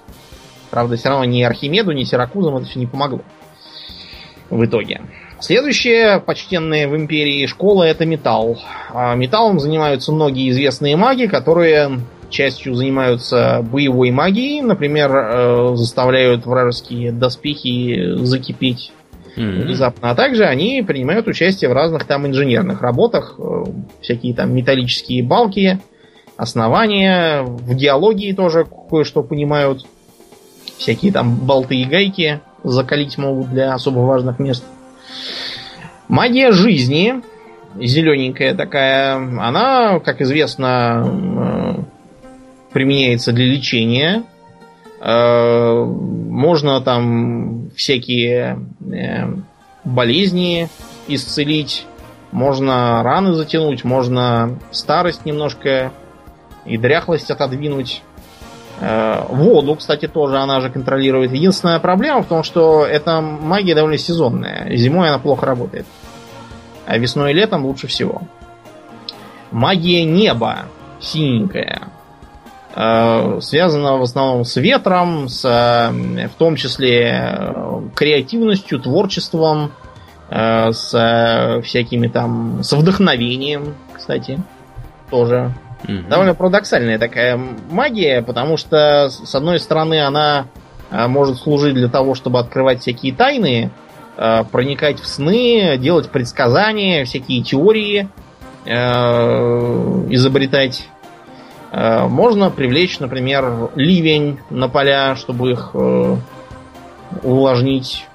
Правда, все равно ни Архимеду, ни Сиракузам это все не помогло. в итоге. Следующая почтенная в империи школа это металл. А металлом занимаются многие известные маги, которые частью занимаются боевой магией, например, э, заставляют вражеские доспехи закипеть mm-hmm. внезапно. А также они принимают участие в разных там инженерных работах, э, всякие там металлические балки, основания, в геологии тоже кое-что понимают, всякие там болты и гайки закалить могут для особо важных мест. Магия жизни, зелененькая такая, она, как известно, э, применяется для лечения. Э, можно там всякие э, болезни исцелить, можно раны затянуть, можно старость немножко и дряхлость отодвинуть. Воду, кстати, тоже она же контролирует. Единственная проблема в том, что эта магия довольно сезонная. Зимой она плохо работает. А весной и летом лучше всего. Магия неба синенькая. Э, связана в основном с ветром, с, в том числе э, креативностью, творчеством, э, с всякими там, с вдохновением, кстати, тоже Угу. Довольно парадоксальная такая магия, потому что, с одной стороны, она э, может служить для того, чтобы открывать всякие тайны, э, проникать в сны, делать предсказания, всякие теории э, изобретать. Можно привлечь, например, ливень на поля, чтобы их увлажнить.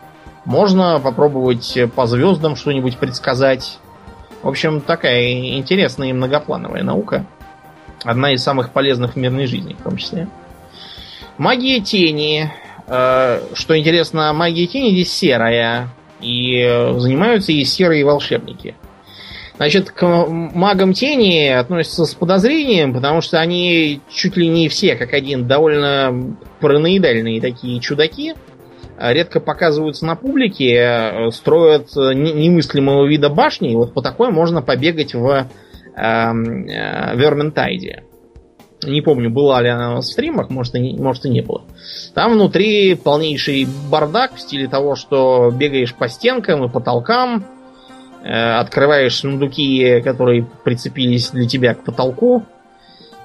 Можно попробовать по звездам что-нибудь предсказать. В общем, такая интересная и многоплановая наука одна из самых полезных в мирной жизни, в том числе. Магия тени. Э, что интересно, магия тени здесь серая. И занимаются ей серые волшебники. Значит, к магам тени относятся с подозрением, потому что они чуть ли не все, как один, довольно параноидальные такие чудаки. Редко показываются на публике, строят немыслимого вида башни. И вот по такой можно побегать в э, Верментайде. Не помню, была ли она в стримах, может и, может и не было. Там внутри полнейший бардак в стиле того, что бегаешь по стенкам и потолкам, э, открываешь сундуки, которые прицепились для тебя к потолку,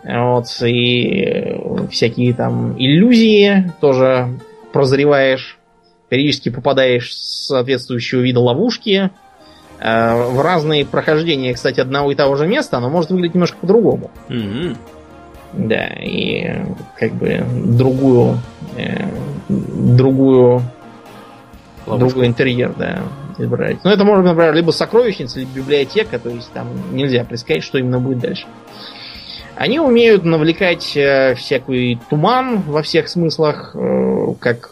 вот, и всякие там иллюзии тоже прозреваешь, периодически попадаешь в соответствующего вида ловушки, Э, в разные прохождения, кстати, одного и того же места, оно может выглядеть немножко по-другому. Mm-hmm. Да, и как бы другую э, другую Ловушка. другой интерьер, да, избрать. Но это может, например, либо сокровищница, либо библиотека, то есть там нельзя предсказать, что именно будет дальше. Они умеют навлекать э, всякий туман во всех смыслах, э, как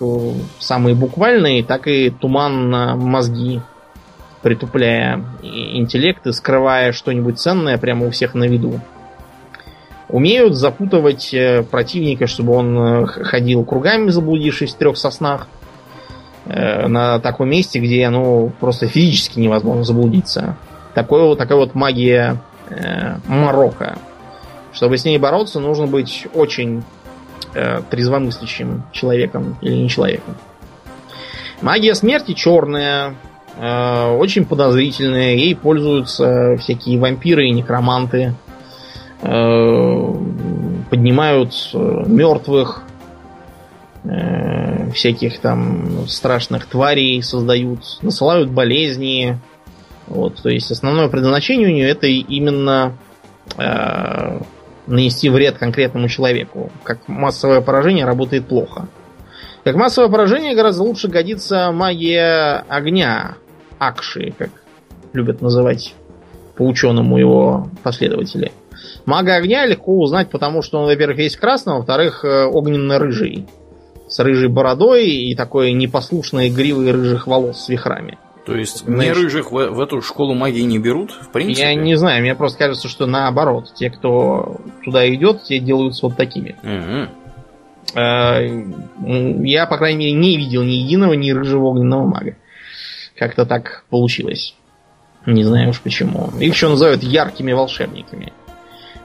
самые буквальные, так и туман на мозги притупляя интеллект и скрывая что-нибудь ценное прямо у всех на виду. Умеют запутывать э, противника, чтобы он э, ходил кругами, заблудившись в трех соснах, э, на таком месте, где ну, просто физически невозможно заблудиться. Такой, такая вот магия э, Марокко. Чтобы с ней бороться, нужно быть очень э, трезвомыслящим человеком или не человеком. Магия смерти черная, очень подозрительная. Ей пользуются всякие вампиры и некроманты. Э, поднимают э, мертвых, всяких там страшных тварей создают, насылают болезни. Вот, то есть основное предназначение у нее это именно э, нанести вред конкретному человеку. Как массовое поражение работает плохо. Как массовое поражение гораздо лучше годится магия огня, Акши, как любят называть по ученому его последователи. Мага огня легко узнать, потому что он, во-первых, весь красный, во-вторых, э, огненно-рыжий. С рыжей бородой и такой непослушной гривой рыжих волос с вихрами. То есть не рыжих в, в эту школу магии не берут, в принципе? Я не знаю, мне просто кажется, что наоборот. Те, кто туда идет, те делаются вот такими. Угу. Я, по крайней мере, не видел ни единого, ни рыжего огненного мага. Как-то так получилось. Не знаю уж почему. Их еще называют яркими волшебниками.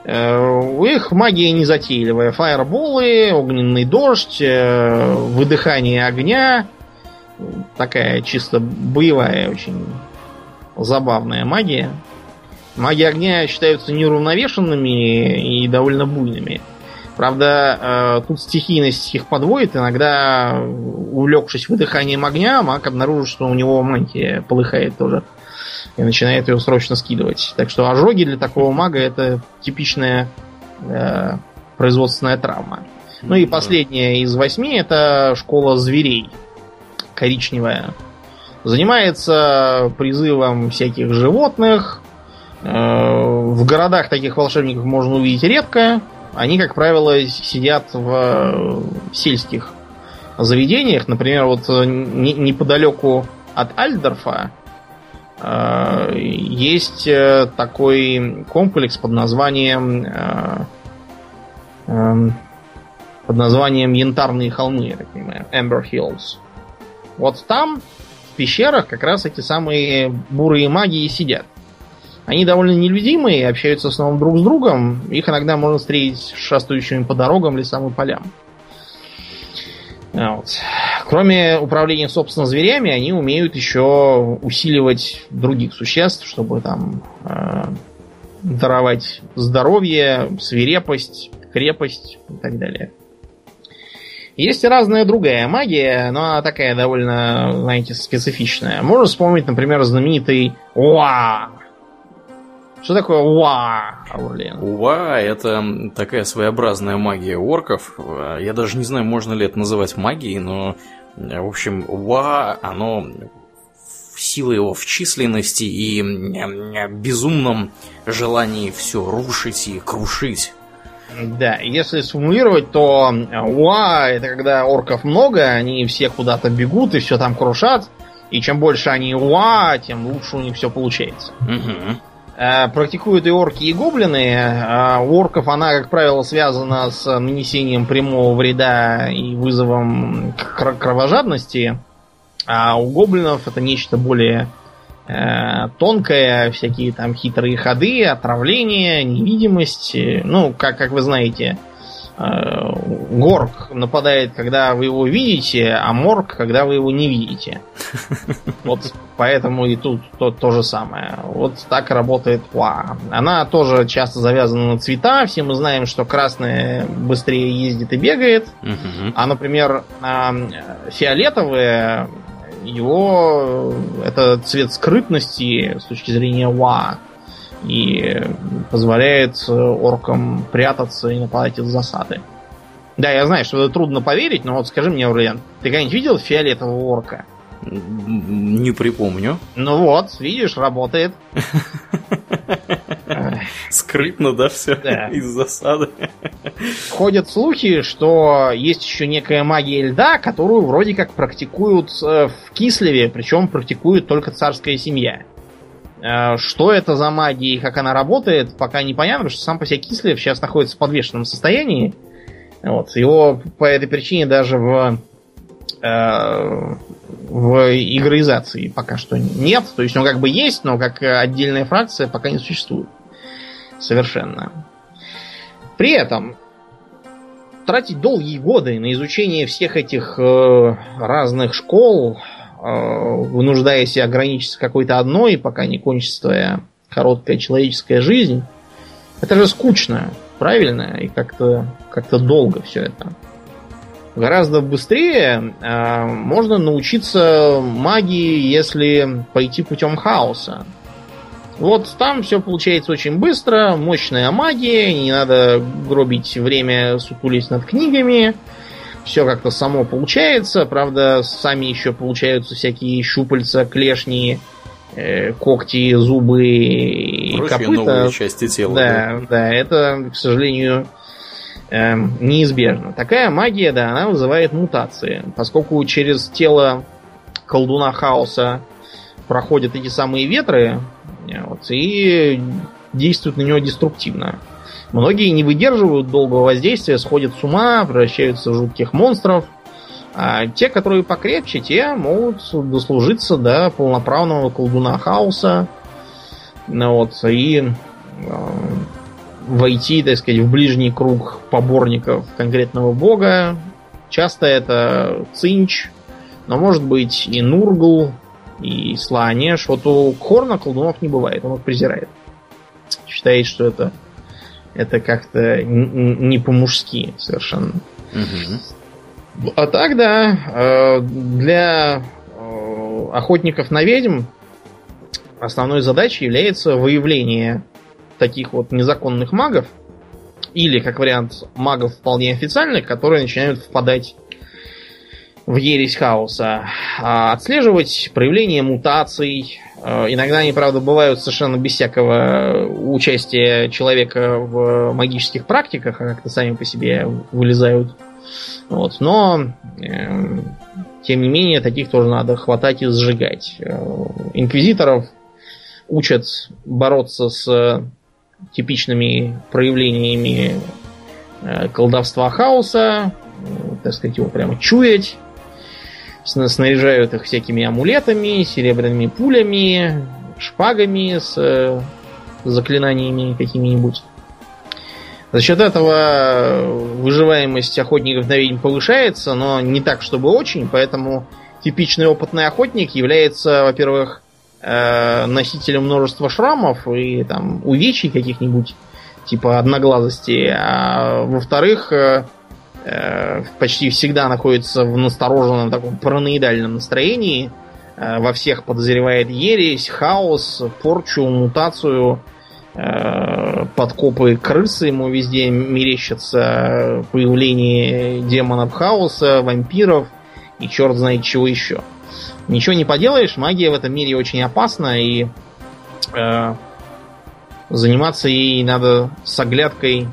Э, у них магия незатейливая. Фаерболы, огненный дождь, э, выдыхание огня, такая чисто боевая, очень забавная магия. Маги огня считаются неуравновешенными и довольно буйными. Правда, э, тут стихийность их подводит. Иногда, увлекшись выдыханием огня, маг обнаружит, что у него мантия полыхает тоже. И начинает ее срочно скидывать. Так что ожоги для такого мага это типичная э, производственная травма. Ну и последняя из восьми это школа зверей. Коричневая. Занимается призывом всяких животных. Э, в городах таких волшебников можно увидеть редко. Они, как правило, сидят в э, сельских заведениях. Например, вот э, неподалеку от Альдорфа э, есть такой комплекс под названием эм, под названием Янтарные холмы, я так понимаю, Amber Hills. Вот там, в пещерах, как раз эти самые бурые маги и сидят. Они довольно нелюдимые, общаются в основном друг с другом. Их иногда можно встретить шастающими по дорогам, лесам и полям. Вот. Кроме управления, собственно, зверями, они умеют еще усиливать других существ, чтобы там э, даровать здоровье, свирепость, крепость и так далее. Есть и разная другая магия, но она такая довольно, знаете, специфичная. Можно вспомнить, например, знаменитый Уа что такое уа, Аурлиен? Уа – это такая своеобразная магия орков. Я даже не знаю, можно ли это называть магией, но, в общем, уа, оно сила его в численности и безумном желании все рушить и крушить. Да, если сформулировать, то уа это когда орков много, они все куда-то бегут и все там крушат. И чем больше они уа, тем лучше у них все получается. Угу. Э, практикуют и орки, и гоблины. А у орков она, как правило, связана с нанесением прямого вреда и вызовом кровожадности. А у гоблинов это нечто более э, тонкое, всякие там хитрые ходы, отравление, невидимость. Ну, как, как вы знаете, Э, горк нападает, когда вы его видите, а морг, когда вы его не видите. Вот поэтому и тут то, то же самое. Вот так работает Пуа. Она тоже часто завязана на цвета. Все мы знаем, что красное быстрее ездит и бегает. А, например, фиолетовое его это цвет скрытности с точки зрения Уа и позволяет э, оркам прятаться и нападать из засады. Да, я знаю, что это трудно поверить, но вот скажи мне, Урлен, ты когда-нибудь видел фиолетового орка? Не припомню. Ну вот, видишь, работает. Скрытно, да, все да. из засады. Ходят слухи, что есть еще некая магия льда, которую вроде как практикуют э, в Кислеве, причем практикует только царская семья. Э, что это за магия и как она работает, пока непонятно, потому что сам по себе Кислев сейчас находится в подвешенном состоянии. Вот. Его по этой причине даже в, э, в игроизации пока что нет. То есть он как бы есть, но как отдельная фракция пока не существует. Совершенно. При этом тратить долгие годы на изучение всех этих э, разных школ, вынуждая себя ограничиться какой-то одной, пока не кончится твоя короткая человеческая жизнь, это же скучно, правильно? И как-то как долго все это. Гораздо быстрее э, можно научиться магии, если пойти путем хаоса. Вот там все получается очень быстро, мощная магия, не надо гробить время, сутулись над книгами все как-то само получается. Правда, сами еще получаются всякие щупальца, клешни, э, когти, зубы и Прочие копыта. новые части тела. Да, да, да, это, к сожалению, э, неизбежно. Такая магия, да, она вызывает мутации. Поскольку через тело колдуна хаоса проходят эти самые ветры, вот, и действуют на него деструктивно. Многие не выдерживают долгого воздействия, сходят с ума, превращаются в жутких монстров. А те, которые покрепче, те могут дослужиться до полноправного колдуна хаоса. Ну, вот, и э, войти, так сказать, в ближний круг поборников конкретного бога. Часто это Цинч, но может быть и Нургл, и Сланеш. Вот у Хорна колдунов не бывает, он их презирает. Считает, что это, это как-то не по-мужски совершенно. Угу. А так, да, э, для э, охотников на ведьм основной задачей является выявление таких вот незаконных магов, или, как вариант, магов вполне официальных, которые начинают впадать в ересь хаоса. А отслеживать проявление мутаций. Э, иногда они, правда, бывают совершенно без всякого участия человека в магических практиках, а как-то сами по себе вылезают. Вот. Но, э, тем не менее, таких тоже надо хватать и сжигать. Э, инквизиторов учат бороться с типичными проявлениями э, колдовства хаоса, так сказать, его прямо чуять, снаряжают их всякими амулетами, серебряными пулями, шпагами с э, заклинаниями какими-нибудь. За счет этого выживаемость охотников на ведьм повышается, но не так, чтобы очень, поэтому типичный опытный охотник является, во-первых, э, носителем множества шрамов и там увечий каких-нибудь, типа одноглазости, а во-вторых, э, э, почти всегда находится в настороженном таком параноидальном настроении, э, во всех подозревает ересь, хаос, порчу, мутацию, э, подкопы крысы ему везде мерещатся, появление демонов хаоса, вампиров и черт знает чего еще. Ничего не поделаешь, магия в этом мире очень опасна, и э, заниматься ей надо с оглядкой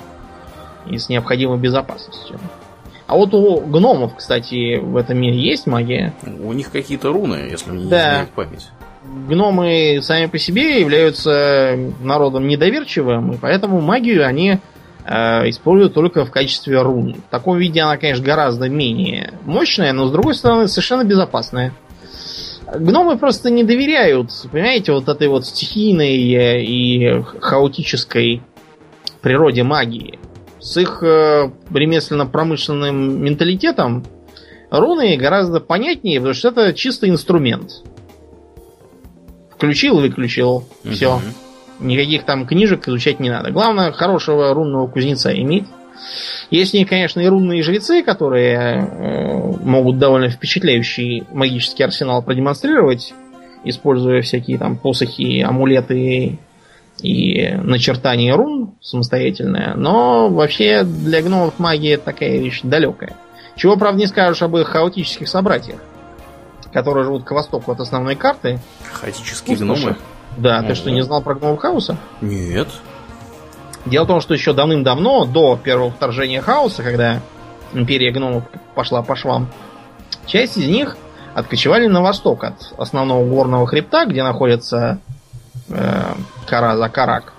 и с необходимой безопасностью. А вот у гномов, кстати, в этом мире есть магия. У них какие-то руны, если мне да. не изменяет память. Гномы сами по себе являются народом недоверчивым, и поэтому магию они э, используют только в качестве рун. В таком виде она, конечно, гораздо менее мощная, но с другой стороны совершенно безопасная. Гномы просто не доверяют, понимаете, вот этой вот стихийной и хаотической природе магии. С их э, ремесленно-промышленным менталитетом руны гораздо понятнее, потому что это чисто инструмент. Включил, выключил, угу. все. Никаких там книжек изучать не надо. Главное, хорошего рунного кузнеца иметь. Есть у них, конечно, и рунные жрецы, которые э, могут довольно впечатляющий магический арсенал продемонстрировать, используя всякие там посохи, амулеты и начертание рун самостоятельное. Но вообще для гномов магия такая вещь далекая. Чего, правда, не скажешь об их хаотических собратьях, которые живут к востоку от основной карты. Хаотические ну, гномы? Да, ну, ты что, не знал про гномов хаоса? Нет. Дело в том, что еще давным-давно, до первого вторжения хаоса, когда империя гномов пошла по швам, часть из них откочевали на восток от основного горного хребта, где находится э, Караза Карак.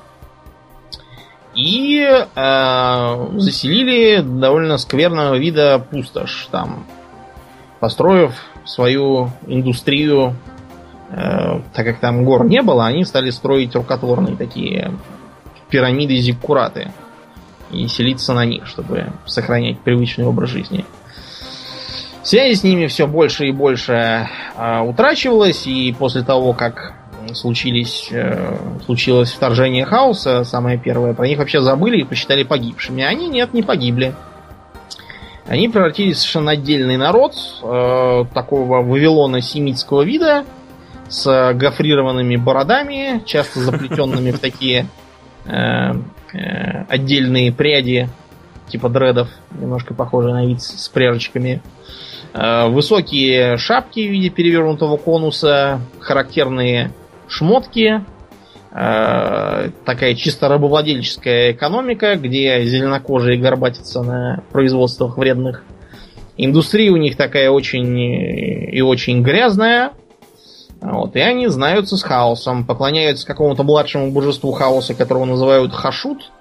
И э, заселили довольно скверного вида пустошь там, построив свою индустрию, э, так как там гор не было, они стали строить рукотворные такие пирамиды зиккураты и селиться на них, чтобы сохранять привычный образ жизни. Связи с ними все больше и больше э, утрачивалось, и после того, как случились, э, случилось вторжение хаоса, самое первое, про них вообще забыли и посчитали погибшими. Они нет, не погибли. Они превратились в совершенно отдельный народ, э, такого Вавилона семитского вида, с гофрированными бородами, часто заплетенными в такие Э, э, отдельные пряди, типа дредов, немножко похожие на вид с пряжечками. Э, высокие шапки в виде перевернутого конуса, характерные шмотки, такая чисто рабовладельческая экономика, где зеленокожие горбатятся на производствах вредных. Индустрия у них такая очень и очень грязная, вот, и они знаются с хаосом, поклоняются какому-то младшему божеству хаоса, которого называют Хашут.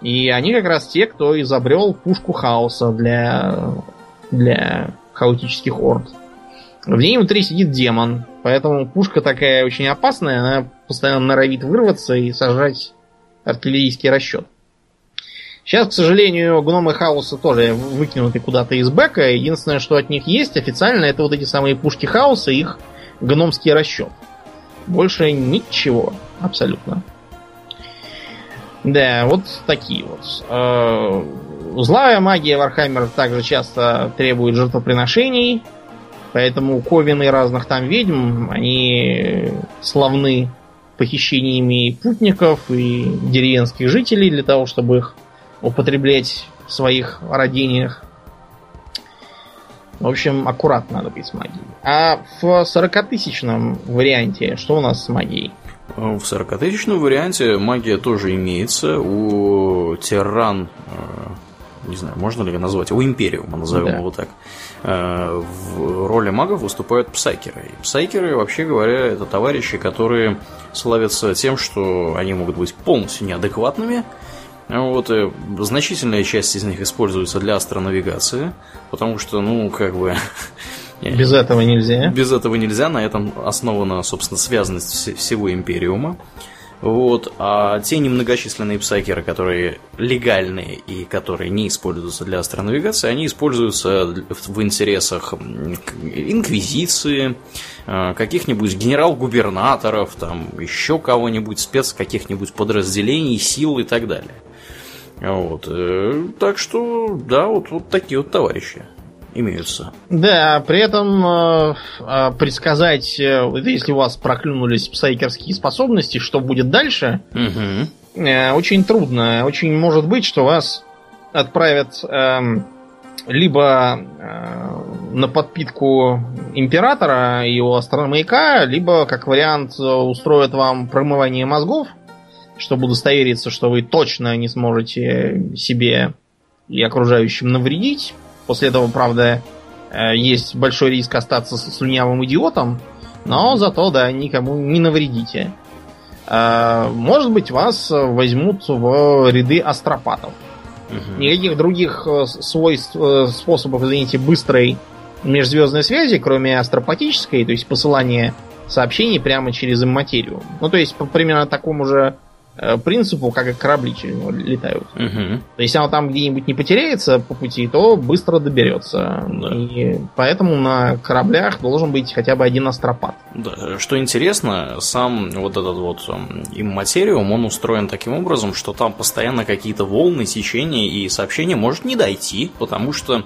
И они как раз те, кто изобрел пушку хаоса для, для хаотических орд. В ней внутри сидит демон, поэтому пушка такая очень опасная, она постоянно норовит вырваться и сажать артиллерийский расчет. Сейчас, к сожалению, гномы хаоса тоже выкинуты куда-то из бэка. Единственное, что от них есть официально, это вот эти самые пушки хаоса и их гномский расчет. Больше ничего абсолютно. Да, вот такие вот. Э, злая магия Вархаммер также часто требует жертвоприношений, поэтому ковены разных там ведьм, они славны похищениями путников и деревенских жителей для того, чтобы их употреблять в своих радениях. В общем, аккуратно надо быть с магией. А в 40-тысячном варианте что у нас с магией? В 40-тысячном варианте магия тоже имеется. У Тиран, э, не знаю, можно ли назвать, у Империума, назовем да. его так. Э, в роли магов выступают псайкеры. И псайкеры, вообще говоря, это товарищи, которые славятся тем, что они могут быть полностью неадекватными, вот, и значительная часть из них используется для астронавигации, потому что, ну, как бы... Без этого нельзя. Без этого нельзя, на этом основана, собственно, связанность всего Империума. Вот. А те немногочисленные псайкеры, которые легальные и которые не используются для астронавигации, они используются в интересах инквизиции, э, каких-нибудь генерал-губернаторов, там еще кого-нибудь, спец каких-нибудь подразделений, сил и так далее. Вот. Э, так что, да, вот, вот такие вот товарищи имеются. Да, при этом э, э, предсказать, э, если у вас проклюнулись псайкерские способности, что будет дальше, угу. э, очень трудно. Очень может быть, что вас отправят э, либо э, на подпитку императора и его астрономаяка, либо, как вариант, устроят вам промывание мозгов, чтобы удостовериться, что вы точно не сможете себе и окружающим навредить. После этого, правда, э, есть большой риск остаться слюнявым идиотом, но зато, да, никому не навредите. Э, может быть, вас возьмут в ряды астропатов. Угу. Никаких других э, свойств, способов, извините, быстрой межзвездной связи, кроме астропатической, то есть посылания сообщений прямо через имматерию. Ну, то есть, по примерно такому же принципу, как и корабли через него летают. Угу. То есть, если оно там где-нибудь не потеряется по пути, то быстро доберется. Да. И поэтому на кораблях должен быть хотя бы один астропат. Да. Что интересно, сам вот этот вот имматериум, он устроен таким образом, что там постоянно какие-то волны, течения и сообщения может не дойти, потому что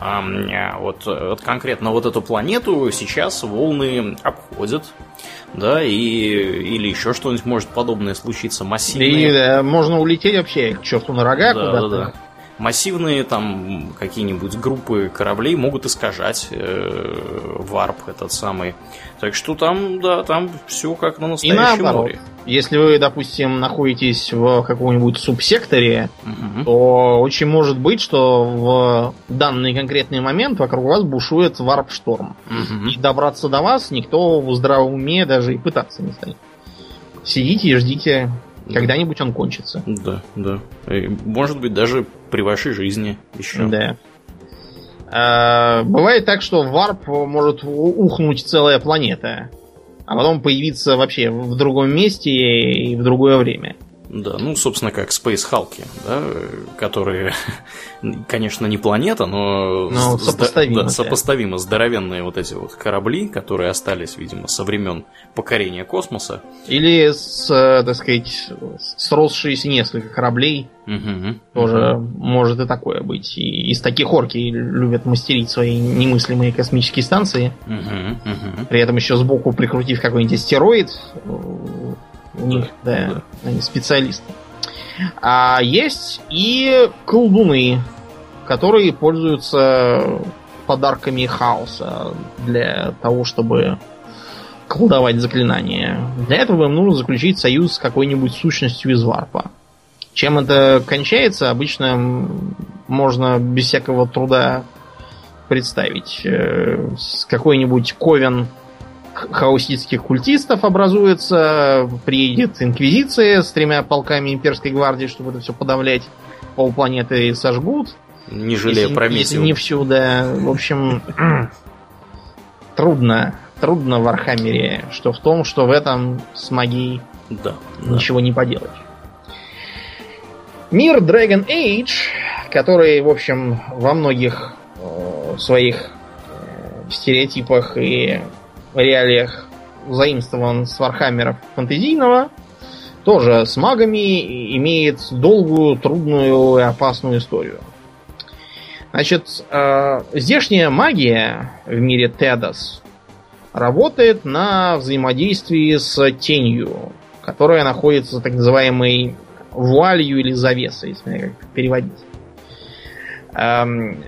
а, вот, вот конкретно вот эту планету сейчас волны обходят, да, и или еще что-нибудь может подобное случиться массивное. И да, можно улететь вообще к черту на рога да, куда-то. Да, да массивные там какие-нибудь группы кораблей могут искажать э, варп этот самый. Так что там, да, там все как на настоящем И наоборот, море. Если вы, допустим, находитесь в каком-нибудь субсекторе, угу. то очень может быть, что в данный конкретный момент вокруг вас бушует варп-шторм. Угу. И добраться до вас никто в здравом уме даже и пытаться не станет. Сидите и ждите когда-нибудь он кончится. Да, да. И, может быть, даже при вашей жизни еще. Да. А, бывает так, что варп может ухнуть целая планета, а потом появиться вообще в другом месте и в другое время. Да, ну, собственно, как Space Hulk, да, которые, конечно, не планета, но, но сопоставимо, да, сопоставимо здоровенные вот эти вот корабли, которые остались, видимо, со времен покорения космоса. Или с, э, так сказать, сросшиеся несколько кораблей. Угу, тоже угу. может и такое быть. И из таких орки любят мастерить свои немыслимые космические станции. Угу, угу. При этом еще сбоку прикрутив какой-нибудь астероид у них, да, да. они специалисты. А есть и колдуны, которые пользуются подарками хаоса для того, чтобы колдовать заклинания. Для этого им нужно заключить союз с какой-нибудь сущностью из варпа. Чем это кончается, обычно можно без всякого труда представить. Э, с какой-нибудь ковен хаоситских культистов образуется, приедет инквизиция с тремя полками имперской гвардии, чтобы это все подавлять. Полпланеты сожгут. Не жалея про Если не всю, да. В общем, трудно. Трудно в Вархаммере, что в том, что в этом с магией да, ничего да. не поделать. Мир Dragon Age, который, в общем, во многих э, своих э, стереотипах и реалиях заимствован с Вархаммера фантазийного, тоже с магами имеет долгую, трудную и опасную историю. Значит, э, здешняя магия в мире Тедос работает на взаимодействии с тенью, которая находится так называемой вуалью или завесой, если переводить. Эм,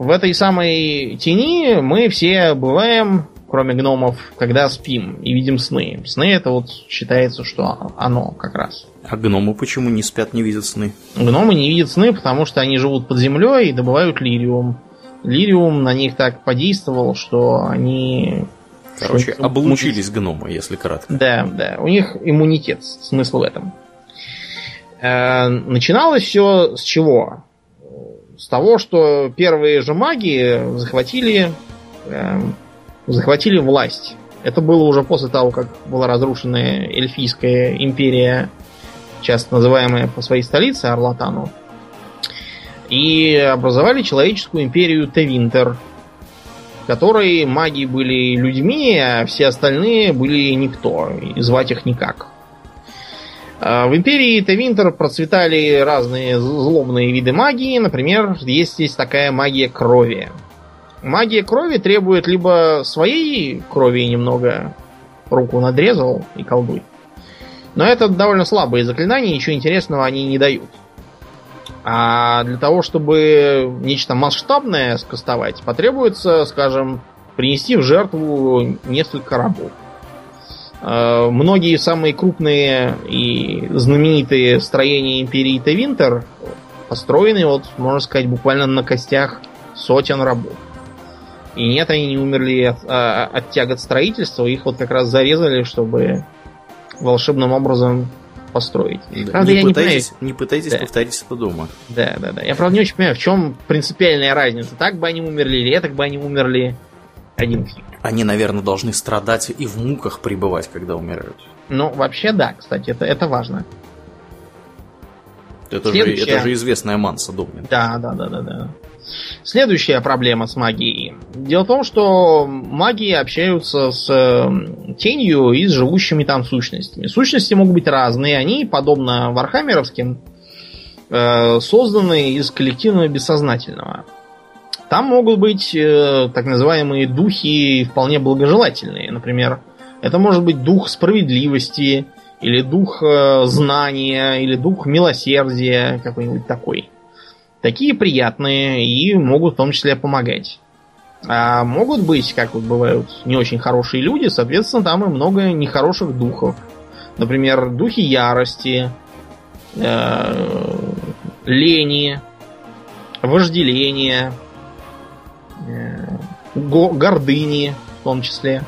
в этой самой тени мы все бываем, кроме гномов, когда спим и видим сны. Сны это вот считается, что оно как раз. А гномы почему не спят, не видят сны? Гномы не видят сны, потому что они живут под землей и добывают лириум. Лириум на них так подействовал, что они... Короче, облучились гномы, если кратко. Да, да. У них иммунитет. Смысл в этом. Э, начиналось все с чего? Того, что первые же маги захватили, э, захватили власть. Это было уже после того, как была разрушена эльфийская империя, часто называемая по своей столице Арлатану. И образовали человеческую империю Тевинтер, в которой маги были людьми, а все остальные были никто, и звать их никак. А, в империи Тевинтер процветали разные злобные виды магии. Например, есть здесь такая магия крови. Магия крови требует либо своей крови немного, руку надрезал и колдуй. Но это довольно слабые заклинания, ничего интересного они не дают. А для того, чтобы нечто масштабное скастовать, потребуется, скажем, принести в жертву несколько рабов. Э, многие самые крупные и знаменитые строения империи Тевинтер построены, вот, можно сказать, буквально на костях сотен рабов. И нет, они не умерли от, а, от тягот строительства, их вот как раз зарезали, чтобы волшебным образом построить. Да. Правда, не, я пытайтесь, не, понимаю... не пытайтесь да. повторить это дома. Да, да, да. Я правда не очень понимаю, в чем принципиальная разница. Так бы они умерли или так бы они умерли один фиг. Они, наверное, должны страдать и в муках пребывать, когда умирают. Ну, вообще да, кстати, это, это важно. Это, Следующая... же, это же известная манса Домнин. Да, да, да, да, да. Следующая проблема с магией. Дело в том, что маги общаются с тенью и с живущими там сущностями. Сущности могут быть разные. Они, подобно вархаммеровским, э, созданы из коллективного бессознательного. Там могут быть э, так называемые духи вполне благожелательные. Например, это может быть дух справедливости, или дух э, знания, или дух милосердия, какой-нибудь такой. Такие приятные и могут в том числе помогать. А могут быть, как вот бывают, не очень хорошие люди, соответственно, там и много нехороших духов. Например, духи ярости, э, лени, вожделения, гордыни в том числе.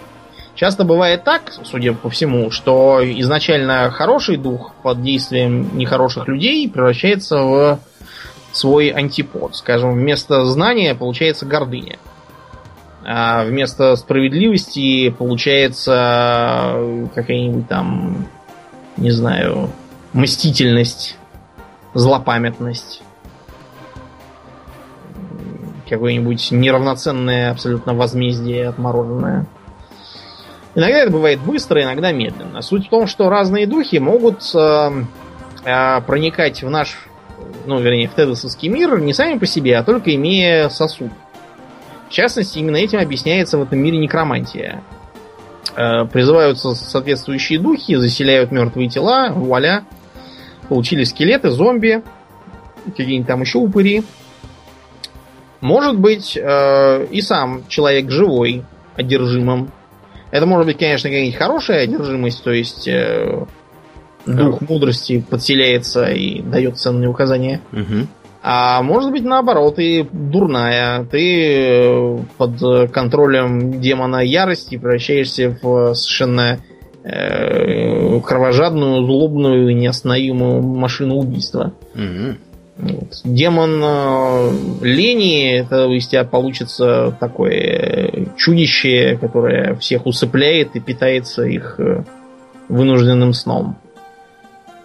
Часто бывает так, судя по всему, что изначально хороший дух под действием нехороших людей превращается в свой антипод. Скажем, вместо знания получается гордыня. А вместо справедливости получается какая-нибудь там, не знаю, мстительность, злопамятность какое-нибудь неравноценное абсолютно возмездие отмороженное. Иногда это бывает быстро, иногда медленно. Суть в том, что разные духи могут э, э, проникать в наш, ну, вернее, в тедосовский мир не сами по себе, а только имея сосуд. В частности, именно этим объясняется в этом мире некромантия. Э, призываются соответствующие духи, заселяют мертвые тела, вуаля, получили скелеты, зомби, какие-нибудь там еще упыри. Может быть э, и сам человек живой, одержимым. Это может быть, конечно, какая-нибудь хорошая одержимость, то есть э, дух мудрости подселяется и дает ценные указания. Угу. А может быть, наоборот, и дурная. Ты э, под контролем демона ярости превращаешься в совершенно э, кровожадную, злобную и неостановимую машину убийства. Угу. Демон э, лени, это из тебя получится такое чудище, которое всех усыпляет и питается их э, вынужденным сном.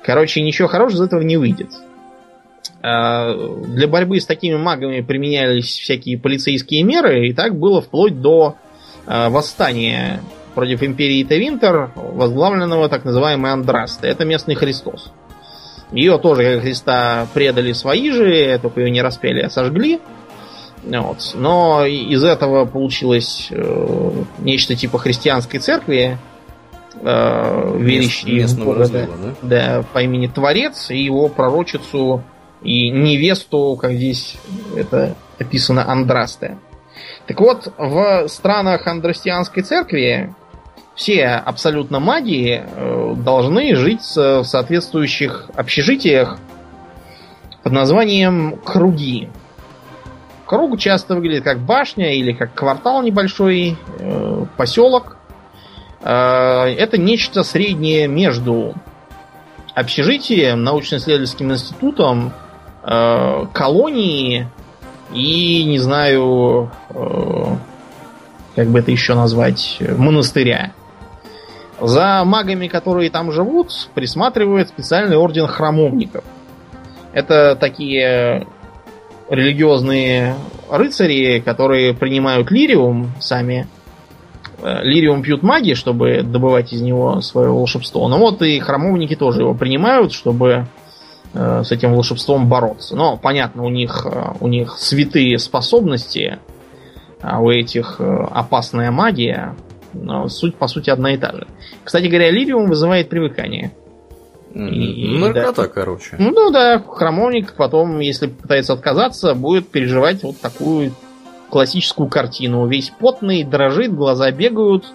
Короче, ничего хорошего из этого не выйдет. А, для борьбы с такими магами применялись всякие полицейские меры, и так было вплоть до восстания против империи Тавинтер, возглавленного так называемой Андраста. Это местный Христос. Ее тоже, как Христа, предали свои же, только ее не распяли, а сожгли. Вот. Но из этого получилось э, нечто типа христианской церкви, э, верящей в Бога, да? Да, по имени Творец и его пророчицу и невесту, как здесь это описано, Андрасте. Так вот, в странах Андрастианской церкви все абсолютно маги э, должны жить в соответствующих общежитиях под названием круги. Круг часто выглядит как башня или как квартал небольшой, э, поселок. Э, это нечто среднее между общежитием, научно-исследовательским институтом, колонией и, не знаю, как бы это еще назвать, монастыря. За магами, которые там живут, присматривает специальный орден храмовников. Это такие религиозные рыцари, которые принимают лириум сами. Э, лириум пьют маги, чтобы добывать из него свое волшебство. Но вот и храмовники тоже его принимают, чтобы э, с этим волшебством бороться. Но понятно, у них, э, у них святые способности, а у этих опасная магия. Но суть, по сути, одна и та же. Кстати говоря, лириум вызывает привыкание. И, Наркота, да. короче. Ну да, храмовник потом, если пытается отказаться, будет переживать вот такую классическую картину. Весь потный, дрожит, глаза бегают,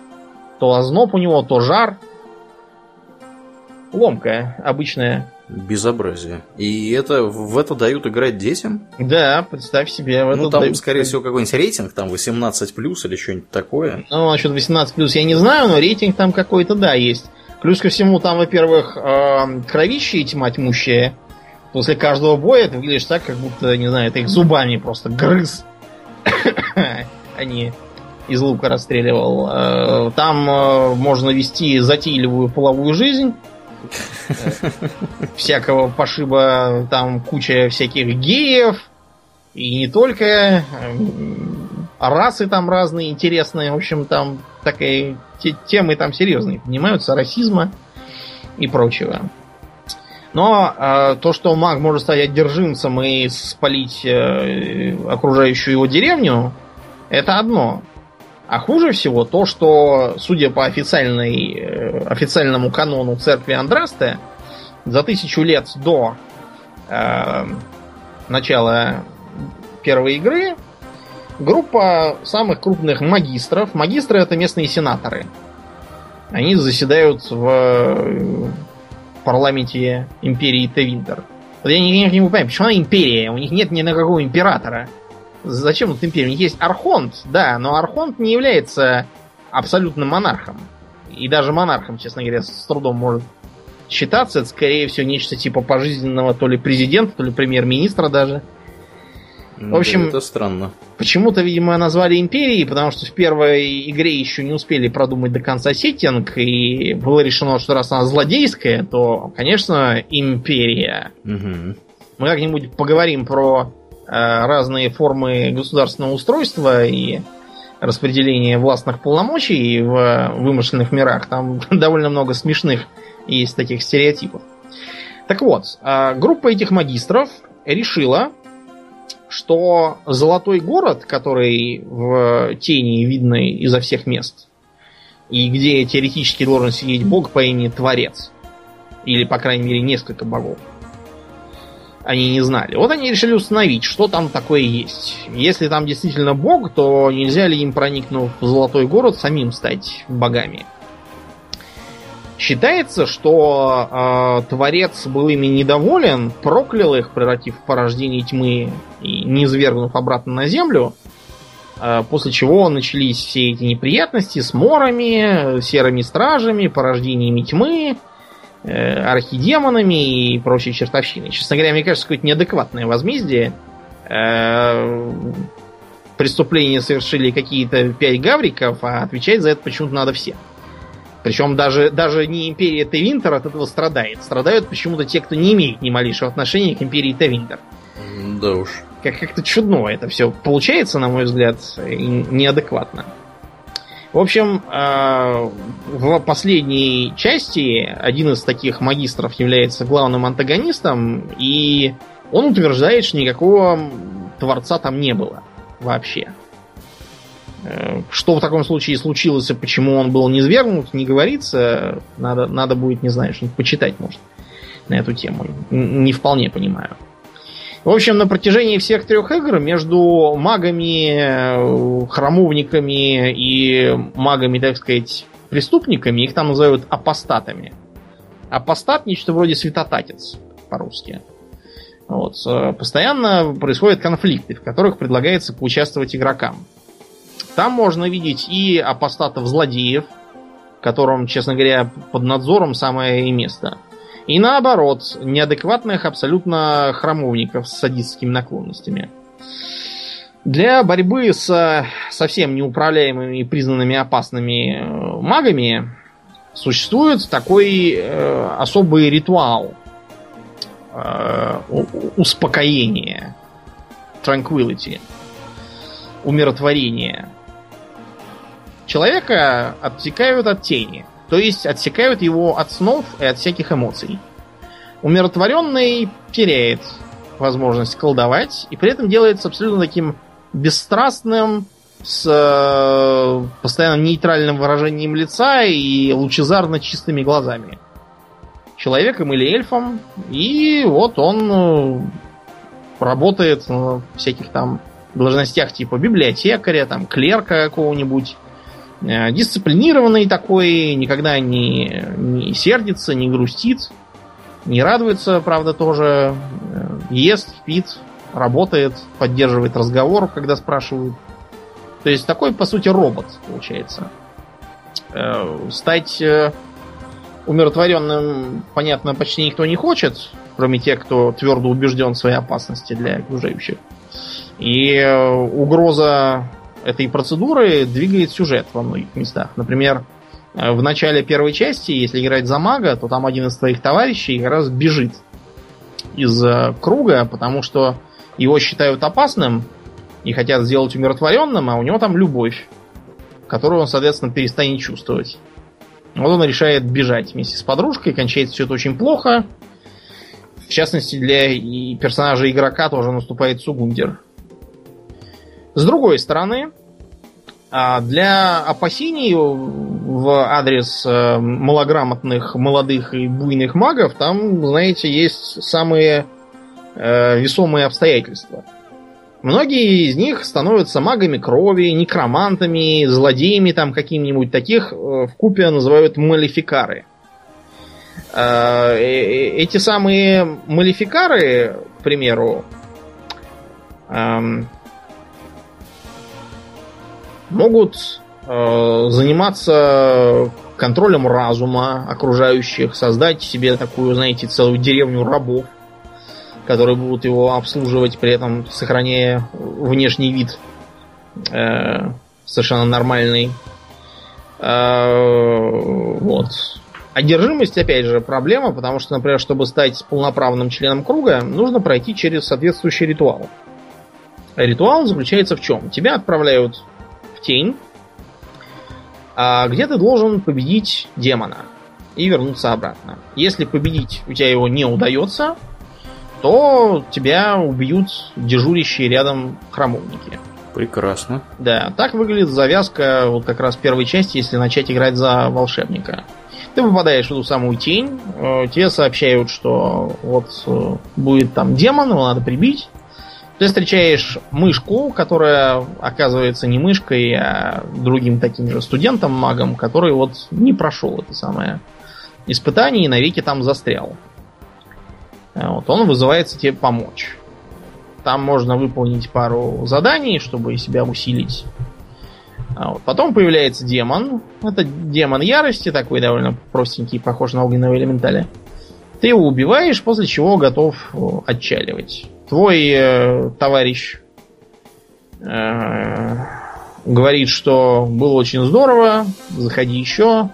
то озноб у него, то жар. Ломкая, обычная. Безобразие. И это в это дают играть детям? Да, представь себе. В это ну, там, дают... скорее всего, какой-нибудь рейтинг, там 18 плюс или что-нибудь такое. Ну, насчет 18 плюс я не знаю, но рейтинг там какой-то, да, есть. Плюс ко всему, там, во-первых, э, кровище и тьма тьмущая. После каждого боя ты выглядишь так, как будто, не знаю, ты их зубами просто грыз. Они из лука расстреливал. Э, там э, можно вести затейливую половую жизнь всякого пошиба, там куча всяких геев, и не только, расы там разные интересные, в общем, там такая те, темы там серьезные поднимаются, расизма и прочего. Но э, то, что маг может стать одержимцем и спалить э, окружающую его деревню, это одно. А хуже всего то, что, судя по официальной, э, официальному канону церкви Андрасте, за тысячу лет до э, начала первой игры группа самых крупных магистров, магистры это местные сенаторы, они заседают в э, парламенте империи Тевинтер. Вот я не, не понимаю, почему она империя? У них нет ни на какого императора. Зачем тут империя? Есть Архонт, да, но Архонт не является абсолютным монархом. И даже монархом, честно говоря, с трудом может считаться. Это, скорее всего, нечто типа пожизненного то ли президента, то ли премьер-министра даже. В общем, да, это странно. Почему-то, видимо, назвали империей, потому что в первой игре еще не успели продумать до конца сеттинг, и было решено, что раз она злодейская, то, конечно, империя. Угу. Мы как-нибудь поговорим про разные формы государственного устройства и распределения властных полномочий в вымышленных мирах. Там довольно много смешных есть таких стереотипов. Так вот, э, группа этих магистров решила, что золотой город, который в тени видный изо всех мест, и где теоретически должен сидеть бог по имени Творец, или, по крайней мере, несколько богов, они не знали. Вот они решили установить, что там такое есть. Если там действительно бог, то нельзя ли им, проникнув в Золотой город, самим стать богами? Считается, что э, Творец был ими недоволен, проклял их, превратив в порождение тьмы и не извергнув обратно на землю, э, после чего начались все эти неприятности с морами, серыми стражами, порождениями тьмы, архидемонами и прочей чертовщиной. Честно говоря, мне кажется, какое-то неадекватное возмездие. Э, преступления совершили какие-то пять гавриков, а отвечать за это почему-то надо все. Причем даже, даже не империя Тевинтер от этого страдает. Страдают почему-то те, кто не имеет ни малейшего отношения к империи Тевинтер. Да уж. Как- как-то чудно это все получается, на мой взгляд, и неадекватно. В общем, э, в последней части один из таких магистров является главным антагонистом, и он утверждает, что никакого Творца там не было вообще. Э, Что в таком случае случилось и почему он был низвергнут, не говорится. Надо, надо будет, не знаю, что-нибудь почитать, может, на эту тему. Не вполне понимаю. В общем, на протяжении всех трех игр между магами, э, храмовниками и магами, так сказать, преступниками, их там называют апостатами. Апостат нечто вроде святотатец по-русски. Вот. э, Постоянно происходят конфликты, в которых предлагается поучаствовать игрокам. Там можно видеть и апостатов-злодеев, которым, честно говоря, под надзором самое и место. И наоборот, неадекватных абсолютно храмовников с садистскими наклонностями. Для борьбы с совсем неуправляемыми и признанными опасными э, магами существует такой э, особый ритуал э, успокоения, tranquility, умиротворения. Человека отсекают от тени, то есть отсекают его от снов и от всяких эмоций. Умиротворенный теряет возможность колдовать и при этом делается абсолютно таким бесстрастным, с э, постоянно нейтральным выражением лица и лучезарно чистыми глазами. Человеком или эльфом. И вот он э, работает на всяких там должностях типа библиотекаря, там клерка какого-нибудь. Э, Дисциплинированный такой, никогда не, не сердится, не грустит, не радуется, правда, тоже. Э, Ест, спит, работает, поддерживает разговор, когда спрашивают. То есть такой, по сути, робот, получается. Э, Стать умиротворенным, понятно, почти никто не хочет, кроме тех, кто твердо убежден в своей опасности для окружающих. И угроза этой процедуры двигает сюжет во многих местах. Например, э, в начале первой части, если играть за мага, то там один из твоих товарищей как раз бежит из э, круга, потому что его считают опасным и хотят сделать умиротворенным, а у него там любовь, которую он, соответственно, перестанет чувствовать. Вот он решает бежать вместе с подружкой, кончается все это очень плохо. В частности, для и персонажа игрока тоже наступает Сугундер. С другой стороны, а, для опасений в адрес э, малограмотных, молодых и буйных магов, там, знаете, есть самые э, весомые обстоятельства. Многие из них становятся магами крови, некромантами, злодеями там какими-нибудь таких э, в купе называют малификары. Эти самые малификары, к примеру, эм, могут э, заниматься контролем разума окружающих, создать себе такую, знаете, целую деревню рабов, которые будут его обслуживать, при этом сохраняя внешний вид э, совершенно нормальный. Э, вот. Одержимость, опять же, проблема, потому что, например, чтобы стать полноправным членом круга, нужно пройти через соответствующий ритуал. Ритуал заключается в чем? Тебя отправляют тень, а где ты должен победить демона и вернуться обратно. Если победить у тебя его не удается, то тебя убьют дежурящие рядом храмовники. Прекрасно. Да, так выглядит завязка вот как раз первой части, если начать играть за волшебника. Ты попадаешь в эту самую тень, э, тебе сообщают, что вот э, будет там демон, его надо прибить. Ты встречаешь мышку, которая оказывается не мышкой, а другим таким же студентом-магом, который вот не прошел это самое испытание и навеки там застрял. Э, Вот, он вызывается тебе помочь. Там можно выполнить пару заданий, чтобы себя усилить. А вот. Потом появляется демон. Это демон ярости, такой довольно простенький, похож на огненного элементаля. Ты его убиваешь, после чего готов э, отчаливать. Твой э, товарищ э, говорит, что было очень здорово, заходи еще.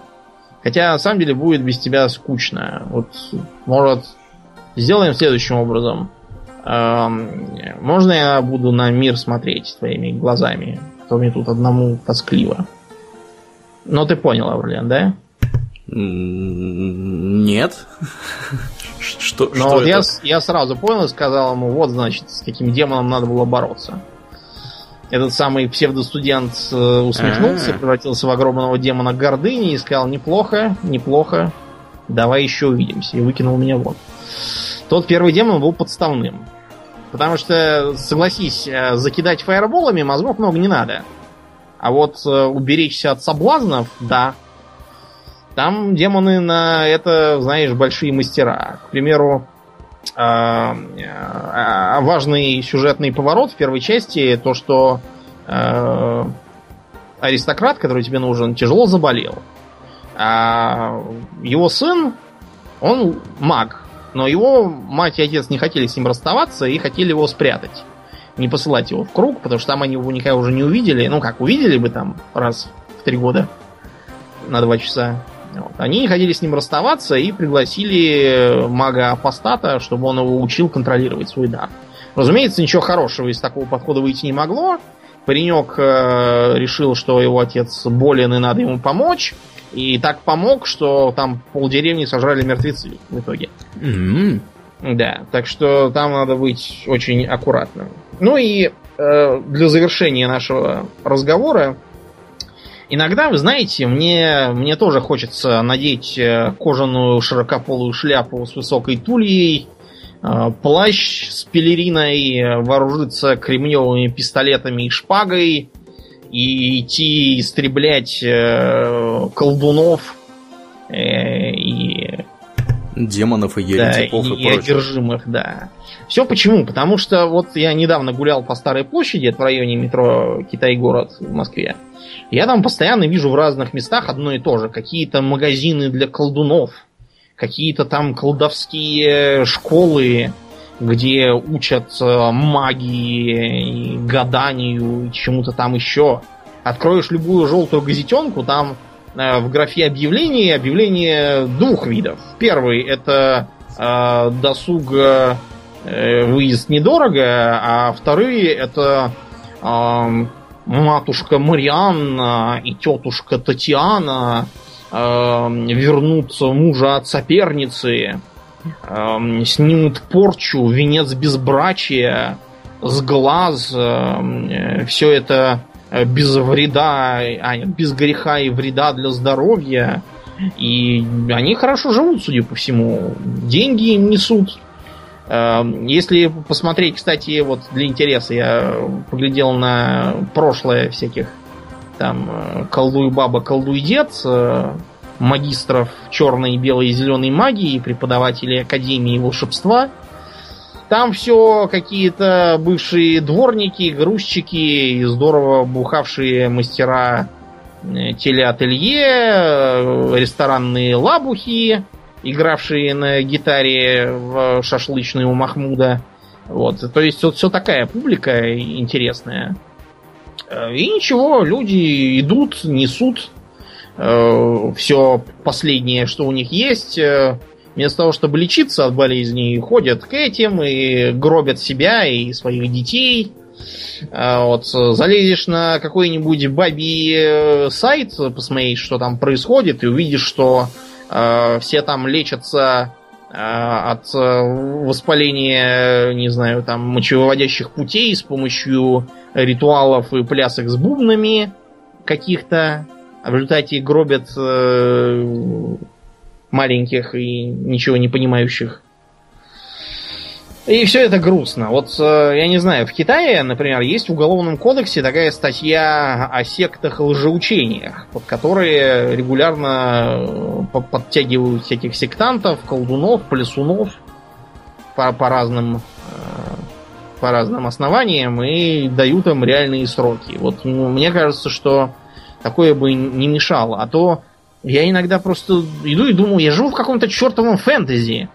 Хотя, на самом деле, будет без тебя скучно. Вот, может, сделаем следующим образом. Эм, можно я буду на мир смотреть твоими глазами? А то мне тут одному тоскливо. Но ты понял, Аурлиан, да? Нет. Что, Но что вот это? Я, я сразу понял и сказал ему, вот, значит, с каким демоном надо было бороться. Этот самый псевдостудент э, усмехнулся, А-а-а. превратился в огромного демона гордыни и сказал, неплохо, неплохо, давай еще увидимся. И выкинул меня вон. Тот первый демон был подставным. Потому что, согласись, э, закидать фаерболами мозгов много не надо. А вот э, уберечься от соблазнов, да. Там демоны на это, знаешь, большие мастера. К примеру, а, а, важный сюжетный поворот в первой части то, что аристократ, который тебе нужен, тяжело заболел. А его сын, он маг, но его мать и отец не хотели с ним расставаться и хотели его спрятать. Не посылать его в круг, потому что там они его никогда уже не увидели. Ну как, увидели бы там раз в три года на два часа. Вот. Они хотели с ним расставаться и пригласили мага-апостата, чтобы он его учил контролировать свой дар. Разумеется, ничего хорошего из такого подхода выйти не могло. Паренек э, решил, что его отец болен и надо ему помочь. И так помог, что там полдеревни сожрали мертвецы в итоге. Mm-hmm. Да, так что там надо быть очень аккуратным. Ну и э, для завершения нашего разговора Иногда, вы знаете, мне, мне тоже хочется надеть э, кожаную широкополую шляпу с высокой тульей, э, плащ с пелериной, вооружиться кремневыми пистолетами и шпагой и идти истреблять э, колдунов демонов и еретиков да, и, и, и одержимых, да. Все почему? Потому что вот я недавно гулял по Старой площади, это в районе метро Китай-город в Москве. Я там постоянно вижу в разных местах одно и то же. Какие-то магазины для колдунов, какие-то там колдовские школы, где учат э, магии, гаданию и чему-то там еще. Откроешь любую желтую газетенку, там в графе объявлений объявление двух видов. Первый это э, досуг э, выезд недорого, а вторые это э, матушка Марианна и тетушка Татьяна э, вернут мужа от соперницы, э, снимут порчу, венец безбрачия, с глаз, э, все это без вреда, а, без греха и вреда для здоровья. И они хорошо живут, судя по всему. Деньги им несут. Эм, если посмотреть, кстати, вот для интереса, я поглядел на прошлое всяких там э, колдуй баба, колдуй дед, э, магистров черной, белой и зеленой магии, преподавателей Академии волшебства. Там все какие-то бывшие дворники, грузчики, здорово бухавшие мастера э, телеателье, ресторанные лабухи, игравшие на гитаре в шашлычной у Махмуда. Вот, то есть вот все такая публика интересная. Э, и ничего, люди идут, несут э, все последнее, что у них есть. Э, вместо того, чтобы лечиться от болезней, ходят к этим и гробят себя и своих детей. Э, вот, залезешь на какой-нибудь бабий сайт, посмотреть, что там происходит, и увидишь, что Э, все там лечатся э, от э, воспаления, не знаю, там, мочевыводящих путей с помощью ритуалов и плясок с бубнами каких-то. А в результате гробят маленьких и ничего не понимающих и все это грустно. Вот, э, я не знаю, в Китае, например, есть в Уголовном кодексе такая статья о сектах и лжеучениях, под которые регулярно э, подтягивают всяких сектантов, колдунов, плесунов по, по разным э, по разным основаниям и дают им реальные сроки. Вот ну, мне кажется, что такое бы не мешало. А то я иногда просто иду и думаю, я живу в каком-то чертовом фэнтези.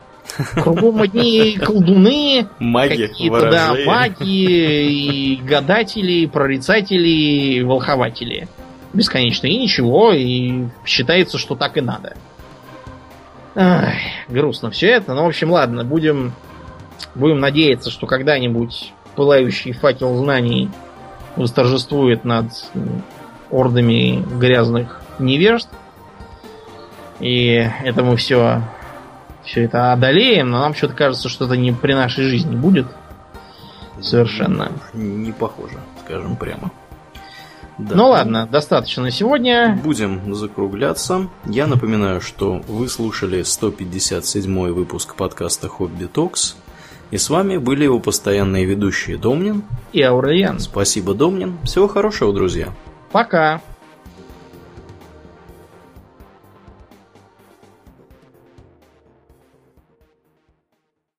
Кругом одни колдуны, маги, какие-то, да, маги, и гадатели, прорицатели, и волхователи. бесконечно и ничего, и считается, что так и надо. Ах, грустно все это. Ну, в общем, ладно, будем, будем надеяться, что когда-нибудь пылающий факел знаний восторжествует над ордами грязных невежд. И это мы все, все это одолеем, но нам что-то кажется, что это не при нашей жизни будет. Совершенно. Не похоже, скажем прямо. Да. Ну ладно, достаточно на сегодня. Будем закругляться. Я напоминаю, что вы слушали 157 выпуск подкаста Хобби Токс. И с вами были его постоянные ведущие Домнин и Аурельян. Спасибо, Домнин. Всего хорошего, друзья. Пока.